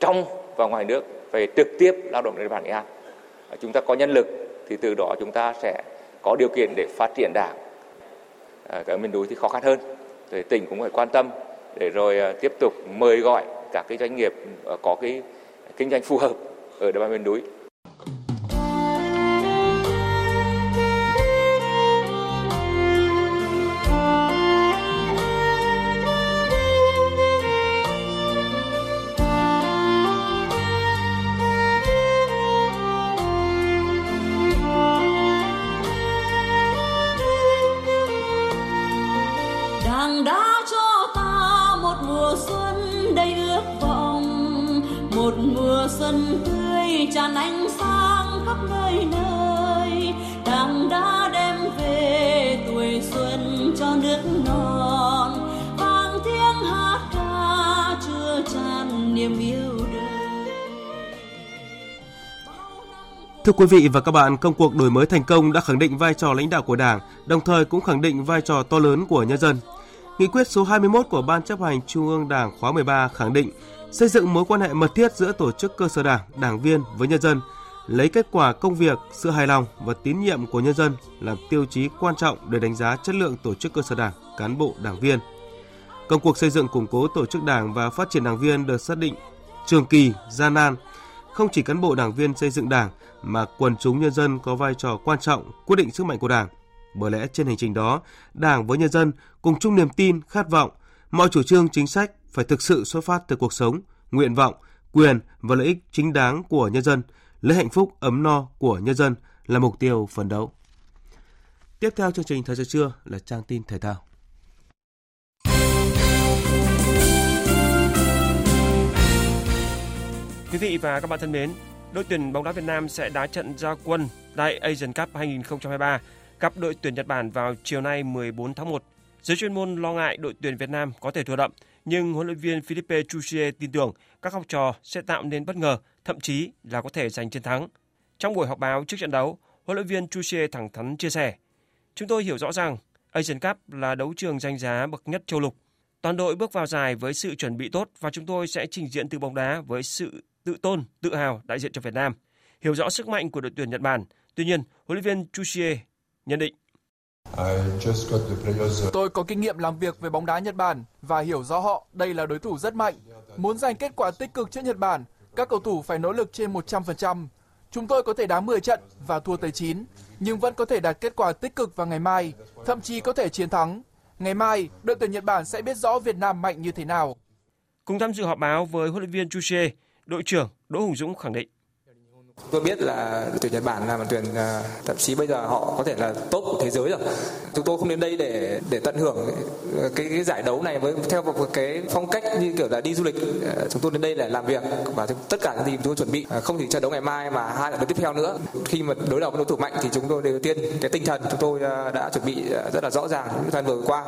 [SPEAKER 42] trong và ngoài nước về trực tiếp lao động trên địa bàn Nghệ An. À, chúng ta có nhân lực thì từ đó chúng ta sẽ có điều kiện để phát triển đảng. À, ở miền núi thì khó khăn hơn, thì tỉnh cũng phải quan tâm để rồi à, tiếp tục mời gọi các cái doanh nghiệp à, có cái kinh doanh phù hợp ở địa bàn miền núi
[SPEAKER 1] quý vị và các bạn, công cuộc đổi mới thành công đã khẳng định vai trò lãnh đạo của Đảng, đồng thời cũng khẳng định vai trò to lớn của nhân dân. Nghị quyết số 21 của Ban chấp hành Trung ương Đảng khóa 13 khẳng định xây dựng mối quan hệ mật thiết giữa tổ chức cơ sở đảng, đảng viên với nhân dân, lấy kết quả công việc, sự hài lòng và tín nhiệm của nhân dân làm tiêu chí quan trọng để đánh giá chất lượng tổ chức cơ sở đảng, cán bộ, đảng viên. Công cuộc xây dựng củng cố tổ chức đảng và phát triển đảng viên được xác định trường kỳ, gian nan. Không chỉ cán bộ đảng viên xây dựng đảng mà quần chúng nhân dân có vai trò quan trọng quyết định sức mạnh của đảng. Bởi lẽ trên hành trình đó, đảng với nhân dân cùng chung niềm tin, khát vọng, mọi chủ trương chính sách phải thực sự xuất phát từ cuộc sống, nguyện vọng, quyền và lợi ích chính đáng của nhân dân, lấy hạnh phúc ấm no của nhân dân là mục tiêu phấn đấu. Tiếp theo chương trình Thời sự trưa là trang tin thể thao.
[SPEAKER 43] Quý vị và các bạn thân mến, đội tuyển bóng đá Việt Nam sẽ đá trận gia quân tại Asian Cup 2023 gặp đội tuyển Nhật Bản vào chiều nay 14 tháng 1. Giới chuyên môn lo ngại đội tuyển Việt Nam có thể thua đậm, nhưng huấn luyện viên Philippe Chuchie tin tưởng các học trò sẽ tạo nên bất ngờ, thậm chí là có thể giành chiến thắng. Trong buổi họp báo trước trận đấu, huấn luyện viên Chuchie thẳng thắn chia sẻ: "Chúng tôi hiểu rõ rằng Asian Cup là đấu trường danh giá bậc nhất châu lục. Toàn đội bước vào giải với sự chuẩn bị tốt và chúng tôi sẽ trình diễn từ bóng đá với sự tự tôn, tự hào đại diện cho Việt Nam. Hiểu rõ sức mạnh của đội tuyển Nhật Bản. Tuy nhiên, huấn luyện viên Chuchie nhận định
[SPEAKER 42] Tôi có kinh nghiệm làm việc với bóng đá Nhật Bản và hiểu rõ họ đây là đối thủ rất mạnh. Muốn giành kết quả tích cực trước Nhật Bản, các cầu thủ phải nỗ lực trên 100%. Chúng tôi có thể đá 10 trận và thua tới 9, nhưng vẫn có thể đạt kết quả tích cực vào ngày mai, thậm chí có thể chiến thắng. Ngày mai, đội tuyển Nhật Bản sẽ biết rõ Việt Nam mạnh như thế nào.
[SPEAKER 43] Cùng tham dự họp báo với huấn luyện viên Chuche, đội trưởng Đỗ Hùng Dũng khẳng định.
[SPEAKER 44] Tôi biết là tuyển Nhật Bản là một tuyển ờ, thậm chí bây giờ họ có thể là tốt của thế giới rồi. Chúng tôi không đến đây để để tận hưởng ờ, cái, cái giải đấu này với theo một cái phong cách như kiểu là đi du lịch. Ờ, chúng tôi đến đây để làm việc và tất cả những gì chúng tôi chuẩn bị không chỉ trận đấu ngày mai mà hai trận đấu tiếp theo nữa. Khi mà đối đầu với đối thủ mạnh thì chúng tôi đầu tiên cái tinh thần chúng tôi đã chuẩn bị rất là rõ ràng những thời vừa qua.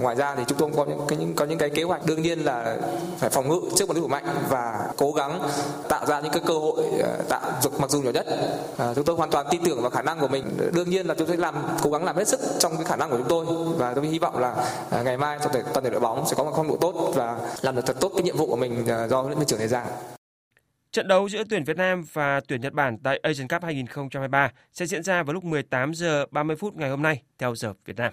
[SPEAKER 44] Ngoài ra thì chúng tôi có những những có những cái kế hoạch đương nhiên là phải phòng ngự trước một đối thủ mạnh và cố gắng tạo ra những cái cơ hội tạo mặc dù nhỏ nhất à, chúng tôi hoàn toàn tin tưởng vào khả năng của mình. Đương nhiên là chúng tôi làm cố gắng làm hết sức trong cái khả năng của chúng tôi. Và tôi hy vọng là à, ngày mai trong toàn thể đội bóng sẽ có một phong độ tốt và làm được thật tốt cái nhiệm vụ của mình à, do huấn luyện viên trưởng đề ra.
[SPEAKER 43] Trận đấu giữa tuyển Việt Nam và tuyển Nhật Bản tại Asian Cup 2023 sẽ diễn ra vào lúc 18 giờ 30 phút ngày hôm nay theo giờ Việt Nam.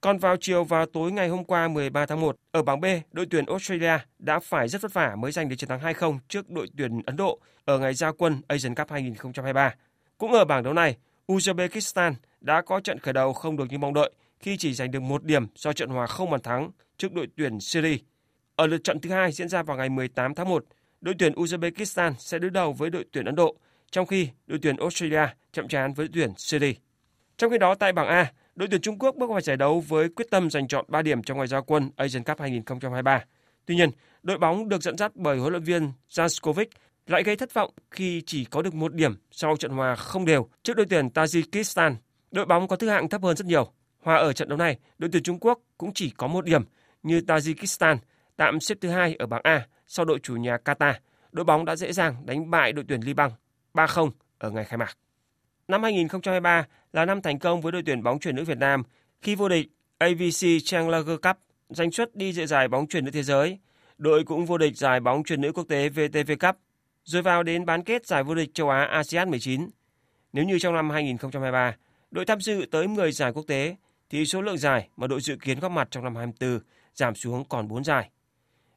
[SPEAKER 43] Còn vào chiều và tối ngày hôm qua 13 tháng 1, ở bảng B, đội tuyển Australia đã phải rất vất vả mới giành được chiến thắng 2-0 trước đội tuyển Ấn Độ ở ngày gia quân Asian Cup 2023. Cũng ở bảng đấu này, Uzbekistan đã có trận khởi đầu không được như mong đợi khi chỉ giành được một điểm do trận hòa không bàn thắng trước đội tuyển Syria. Ở lượt trận thứ hai diễn ra vào ngày 18 tháng 1, đội tuyển Uzbekistan sẽ đối đầu với đội tuyển Ấn Độ, trong khi đội tuyển Australia chậm trán với đội tuyển Syria. Trong khi đó tại bảng A, đội tuyển Trung Quốc bước vào giải đấu với quyết tâm giành chọn 3 điểm trong ngày giao quân Asian Cup 2023. Tuy nhiên, đội bóng được dẫn dắt bởi huấn luyện viên Janskovic lại gây thất vọng khi chỉ có được một điểm sau trận hòa không đều trước đội tuyển Tajikistan. Đội bóng có thứ hạng thấp hơn rất nhiều. Hòa ở trận đấu này, đội tuyển Trung Quốc cũng chỉ có một điểm như Tajikistan tạm xếp thứ hai ở bảng A sau đội chủ nhà Qatar. Đội bóng đã dễ dàng đánh bại đội tuyển Liban 3-0 ở ngày khai mạc. Năm 2023 là năm thành công với đội tuyển bóng chuyền nữ Việt Nam khi vô địch AVC Challenger Cup giành suất đi dự giải bóng chuyền nữ thế giới. Đội cũng vô địch giải bóng chuyền nữ quốc tế VTV Cup, rồi vào đến bán kết giải vô địch châu Á ASEAN 19. Nếu như trong năm 2023, đội tham dự tới 10 giải quốc tế thì số lượng giải mà đội dự kiến góp mặt trong năm 24 giảm xuống còn 4 giải.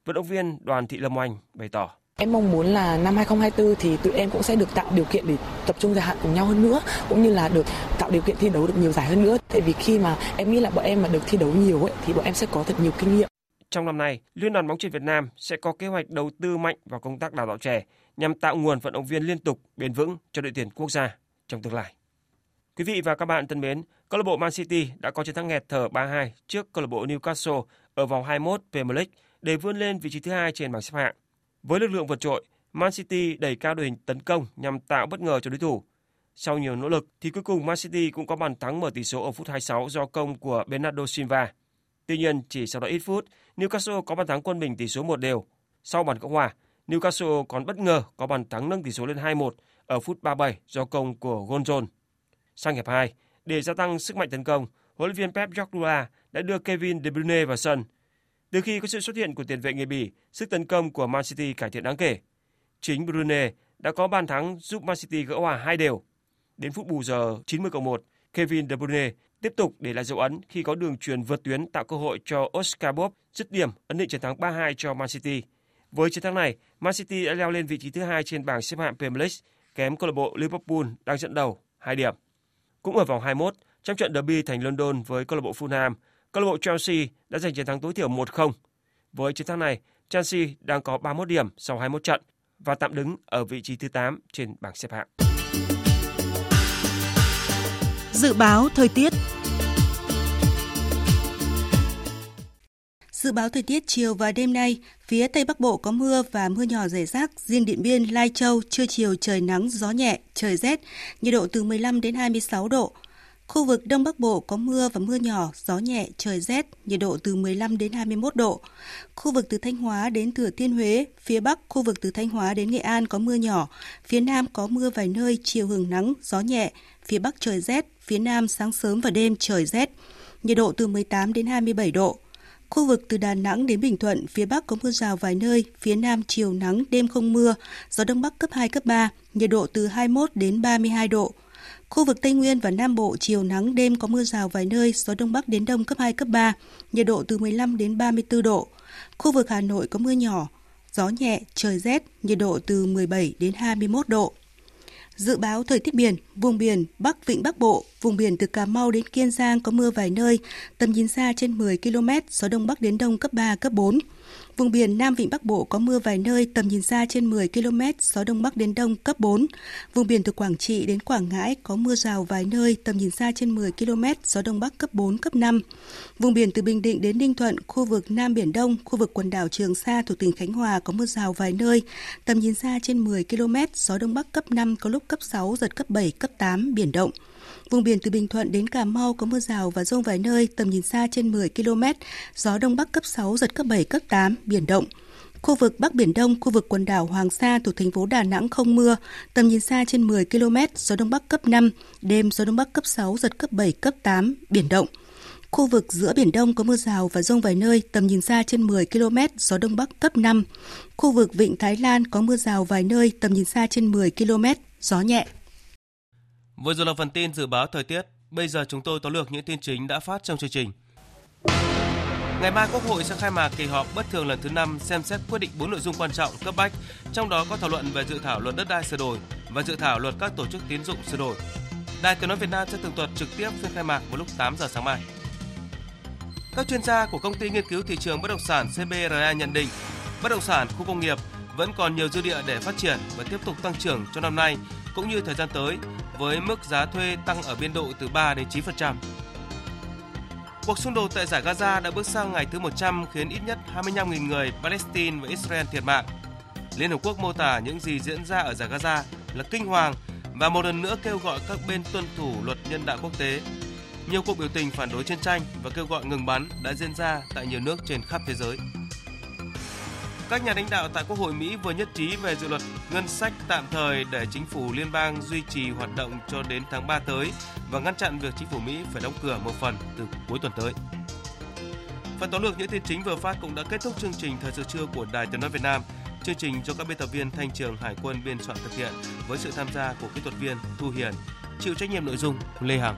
[SPEAKER 43] Vận động viên Đoàn Thị Lâm Oanh bày tỏ.
[SPEAKER 40] Em mong muốn là năm 2024 thì tụi em cũng sẽ được tạo điều kiện để tập trung dài hạn cùng nhau hơn nữa cũng như là được tạo điều kiện thi đấu được nhiều giải hơn nữa. Tại vì khi mà em nghĩ là bọn em mà được thi đấu nhiều ấy thì bọn em sẽ có thật nhiều kinh nghiệm.
[SPEAKER 43] Trong năm nay, Liên đoàn bóng chuyền Việt Nam sẽ có kế hoạch đầu tư mạnh vào công tác đào tạo trẻ nhằm tạo nguồn vận động viên liên tục bền vững cho đội tuyển quốc gia trong tương lai. Quý vị và các bạn thân mến, câu lạc bộ Man City đã có chiến thắng nghẹt thở 3-2 trước câu lạc bộ Newcastle ở vòng 21 Premier League để vươn lên vị trí thứ hai trên bảng xếp hạng. Với lực lượng vượt trội, Man City đẩy cao đội hình tấn công nhằm tạo bất ngờ cho đối thủ. Sau nhiều nỗ lực thì cuối cùng Man City cũng có bàn thắng mở tỷ số ở phút 26 do công của Bernardo Silva. Tuy nhiên, chỉ sau đó ít phút, Newcastle có bàn thắng quân bình tỷ số 1 đều. Sau bàn cộng hòa, Newcastle còn bất ngờ có bàn thắng nâng tỷ số lên 2-1 ở phút 37 do công của Gonzon. Sang hiệp 2, để gia tăng sức mạnh tấn công, huấn luyện viên Pep Guardiola đã đưa Kevin De Bruyne vào sân từ khi có sự xuất hiện của tiền vệ người Bỉ, sức tấn công của Man City cải thiện đáng kể. Chính Brune đã có bàn thắng giúp Man City gỡ hòa hai đều. Đến phút bù giờ 90 cộng 1, Kevin De Bruyne tiếp tục để lại dấu ấn khi có đường truyền vượt tuyến tạo cơ hội cho Oscar Bob dứt điểm ấn định chiến thắng 3-2 cho Man City. Với chiến thắng này, Man City đã leo lên vị trí thứ hai trên bảng xếp hạng Premier League, kém câu lạc bộ Liverpool đang dẫn đầu 2 điểm. Cũng ở vòng 21, trong trận derby thành London với câu lạc bộ Fulham, câu lạc bộ Chelsea đã giành chiến thắng tối thiểu 1-0. Với chiến thắng này, Chelsea đang có 31 điểm sau 21 trận và tạm đứng ở vị trí thứ 8 trên bảng xếp hạng.
[SPEAKER 8] Dự báo thời tiết
[SPEAKER 21] Dự báo thời tiết chiều và đêm nay, phía Tây Bắc Bộ có mưa và mưa nhỏ rải rác, riêng Điện Biên, Lai Châu, trưa chiều trời nắng, gió nhẹ, trời rét, nhiệt độ từ 15 đến 26 độ. Khu vực Đông Bắc Bộ có mưa và mưa nhỏ, gió nhẹ, trời rét, nhiệt độ từ 15 đến 21 độ. Khu vực từ Thanh Hóa đến Thừa Thiên Huế, phía Bắc khu vực từ Thanh Hóa đến Nghệ An có mưa nhỏ, phía Nam có mưa vài nơi, chiều hưởng nắng, gió nhẹ, phía Bắc trời rét, phía Nam sáng sớm và đêm trời rét. Nhiệt độ từ 18 đến 27 độ. Khu vực từ Đà Nẵng đến Bình Thuận, phía Bắc có mưa rào vài nơi, phía Nam chiều nắng, đêm không mưa, gió Đông Bắc cấp 2, cấp 3, nhiệt độ từ 21 đến 32 độ. Khu vực Tây Nguyên và Nam Bộ chiều nắng, đêm có mưa rào vài nơi, gió Đông Bắc đến Đông cấp 2, cấp 3, nhiệt độ từ 15 đến 34 độ. Khu vực Hà Nội có mưa nhỏ, gió nhẹ, trời rét, nhiệt độ từ 17 đến 21 độ. Dự báo thời tiết biển, vùng biển Bắc Vịnh Bắc Bộ, vùng biển từ Cà Mau đến Kiên Giang có mưa vài nơi, tầm nhìn xa trên 10 km, gió Đông Bắc đến Đông cấp 3, cấp 4. Vùng biển Nam Vịnh Bắc Bộ có mưa vài nơi, tầm nhìn xa trên 10 km, gió Đông Bắc đến Đông cấp 4. Vùng biển từ Quảng Trị đến Quảng Ngãi có mưa rào vài nơi, tầm nhìn xa trên 10 km, gió Đông Bắc cấp 4, cấp 5. Vùng biển từ Bình Định đến Ninh Thuận, khu vực Nam Biển Đông, khu vực quần đảo Trường Sa thuộc tỉnh Khánh Hòa có mưa rào vài nơi, tầm nhìn xa trên 10 km, gió Đông Bắc cấp 5, có lúc cấp 6, giật cấp 7, cấp 8, biển động. Vùng biển từ Bình Thuận đến Cà Mau có mưa rào và rông vài nơi, tầm nhìn xa trên 10 km, gió Đông Bắc cấp 6, giật cấp 7, cấp 8, biển động. Khu vực Bắc Biển Đông, khu vực quần đảo Hoàng Sa thuộc thành phố Đà Nẵng không mưa, tầm nhìn xa trên 10 km, gió Đông Bắc cấp 5, đêm gió Đông Bắc cấp 6, giật cấp 7, cấp 8, biển động. Khu vực giữa Biển Đông có mưa rào và rông vài nơi, tầm nhìn xa trên 10 km, gió Đông Bắc cấp 5. Khu vực Vịnh Thái Lan có mưa rào vài nơi, tầm nhìn xa trên 10 km, gió nhẹ.
[SPEAKER 1] Vừa rồi là phần tin dự báo thời tiết. Bây giờ chúng tôi tóm lược những tin chính đã phát trong chương trình. Ngày mai Quốc hội sẽ khai mạc kỳ họp bất thường lần thứ 5 xem xét quyết định 4 nội dung quan trọng cấp bách, trong đó có thảo luận về dự thảo luật đất đai sửa đổi và dự thảo luật các tổ chức tín dụng sửa đổi. Đài Tiếng nói Việt Nam sẽ tường thuật trực tiếp phiên khai mạc vào lúc 8 giờ sáng mai. Các chuyên gia của công ty nghiên cứu thị trường bất động sản CBRA nhận định, bất động sản khu công nghiệp vẫn còn nhiều dư địa để phát triển và tiếp tục tăng trưởng trong năm nay cũng như thời gian tới, với mức giá thuê tăng ở biên độ từ 3 đến 9%. Cuộc xung đột tại giải Gaza đã bước sang ngày thứ 100 khiến ít nhất 25.000 người Palestine và Israel thiệt mạng. Liên Hợp Quốc mô tả những gì diễn ra ở giải Gaza là kinh hoàng và một lần nữa kêu gọi các bên tuân thủ luật nhân đạo quốc tế. Nhiều cuộc biểu tình phản đối chiến tranh và kêu gọi ngừng bắn đã diễn ra tại nhiều nước trên khắp thế giới. Các nhà lãnh đạo tại Quốc hội Mỹ vừa nhất trí về dự luật ngân sách tạm thời để chính phủ liên bang duy trì hoạt động cho đến tháng 3 tới và ngăn chặn việc chính phủ Mỹ phải đóng cửa một phần từ cuối tuần tới. Phần tóm lược những tin chính vừa phát cũng đã kết thúc chương trình thời sự trưa của Đài Tiếng nói Việt Nam. Chương trình do các biên tập viên Thanh Trường Hải quân biên soạn thực hiện với sự tham gia của kỹ thuật viên Thu Hiền, chịu trách nhiệm nội dung Lê Hằng.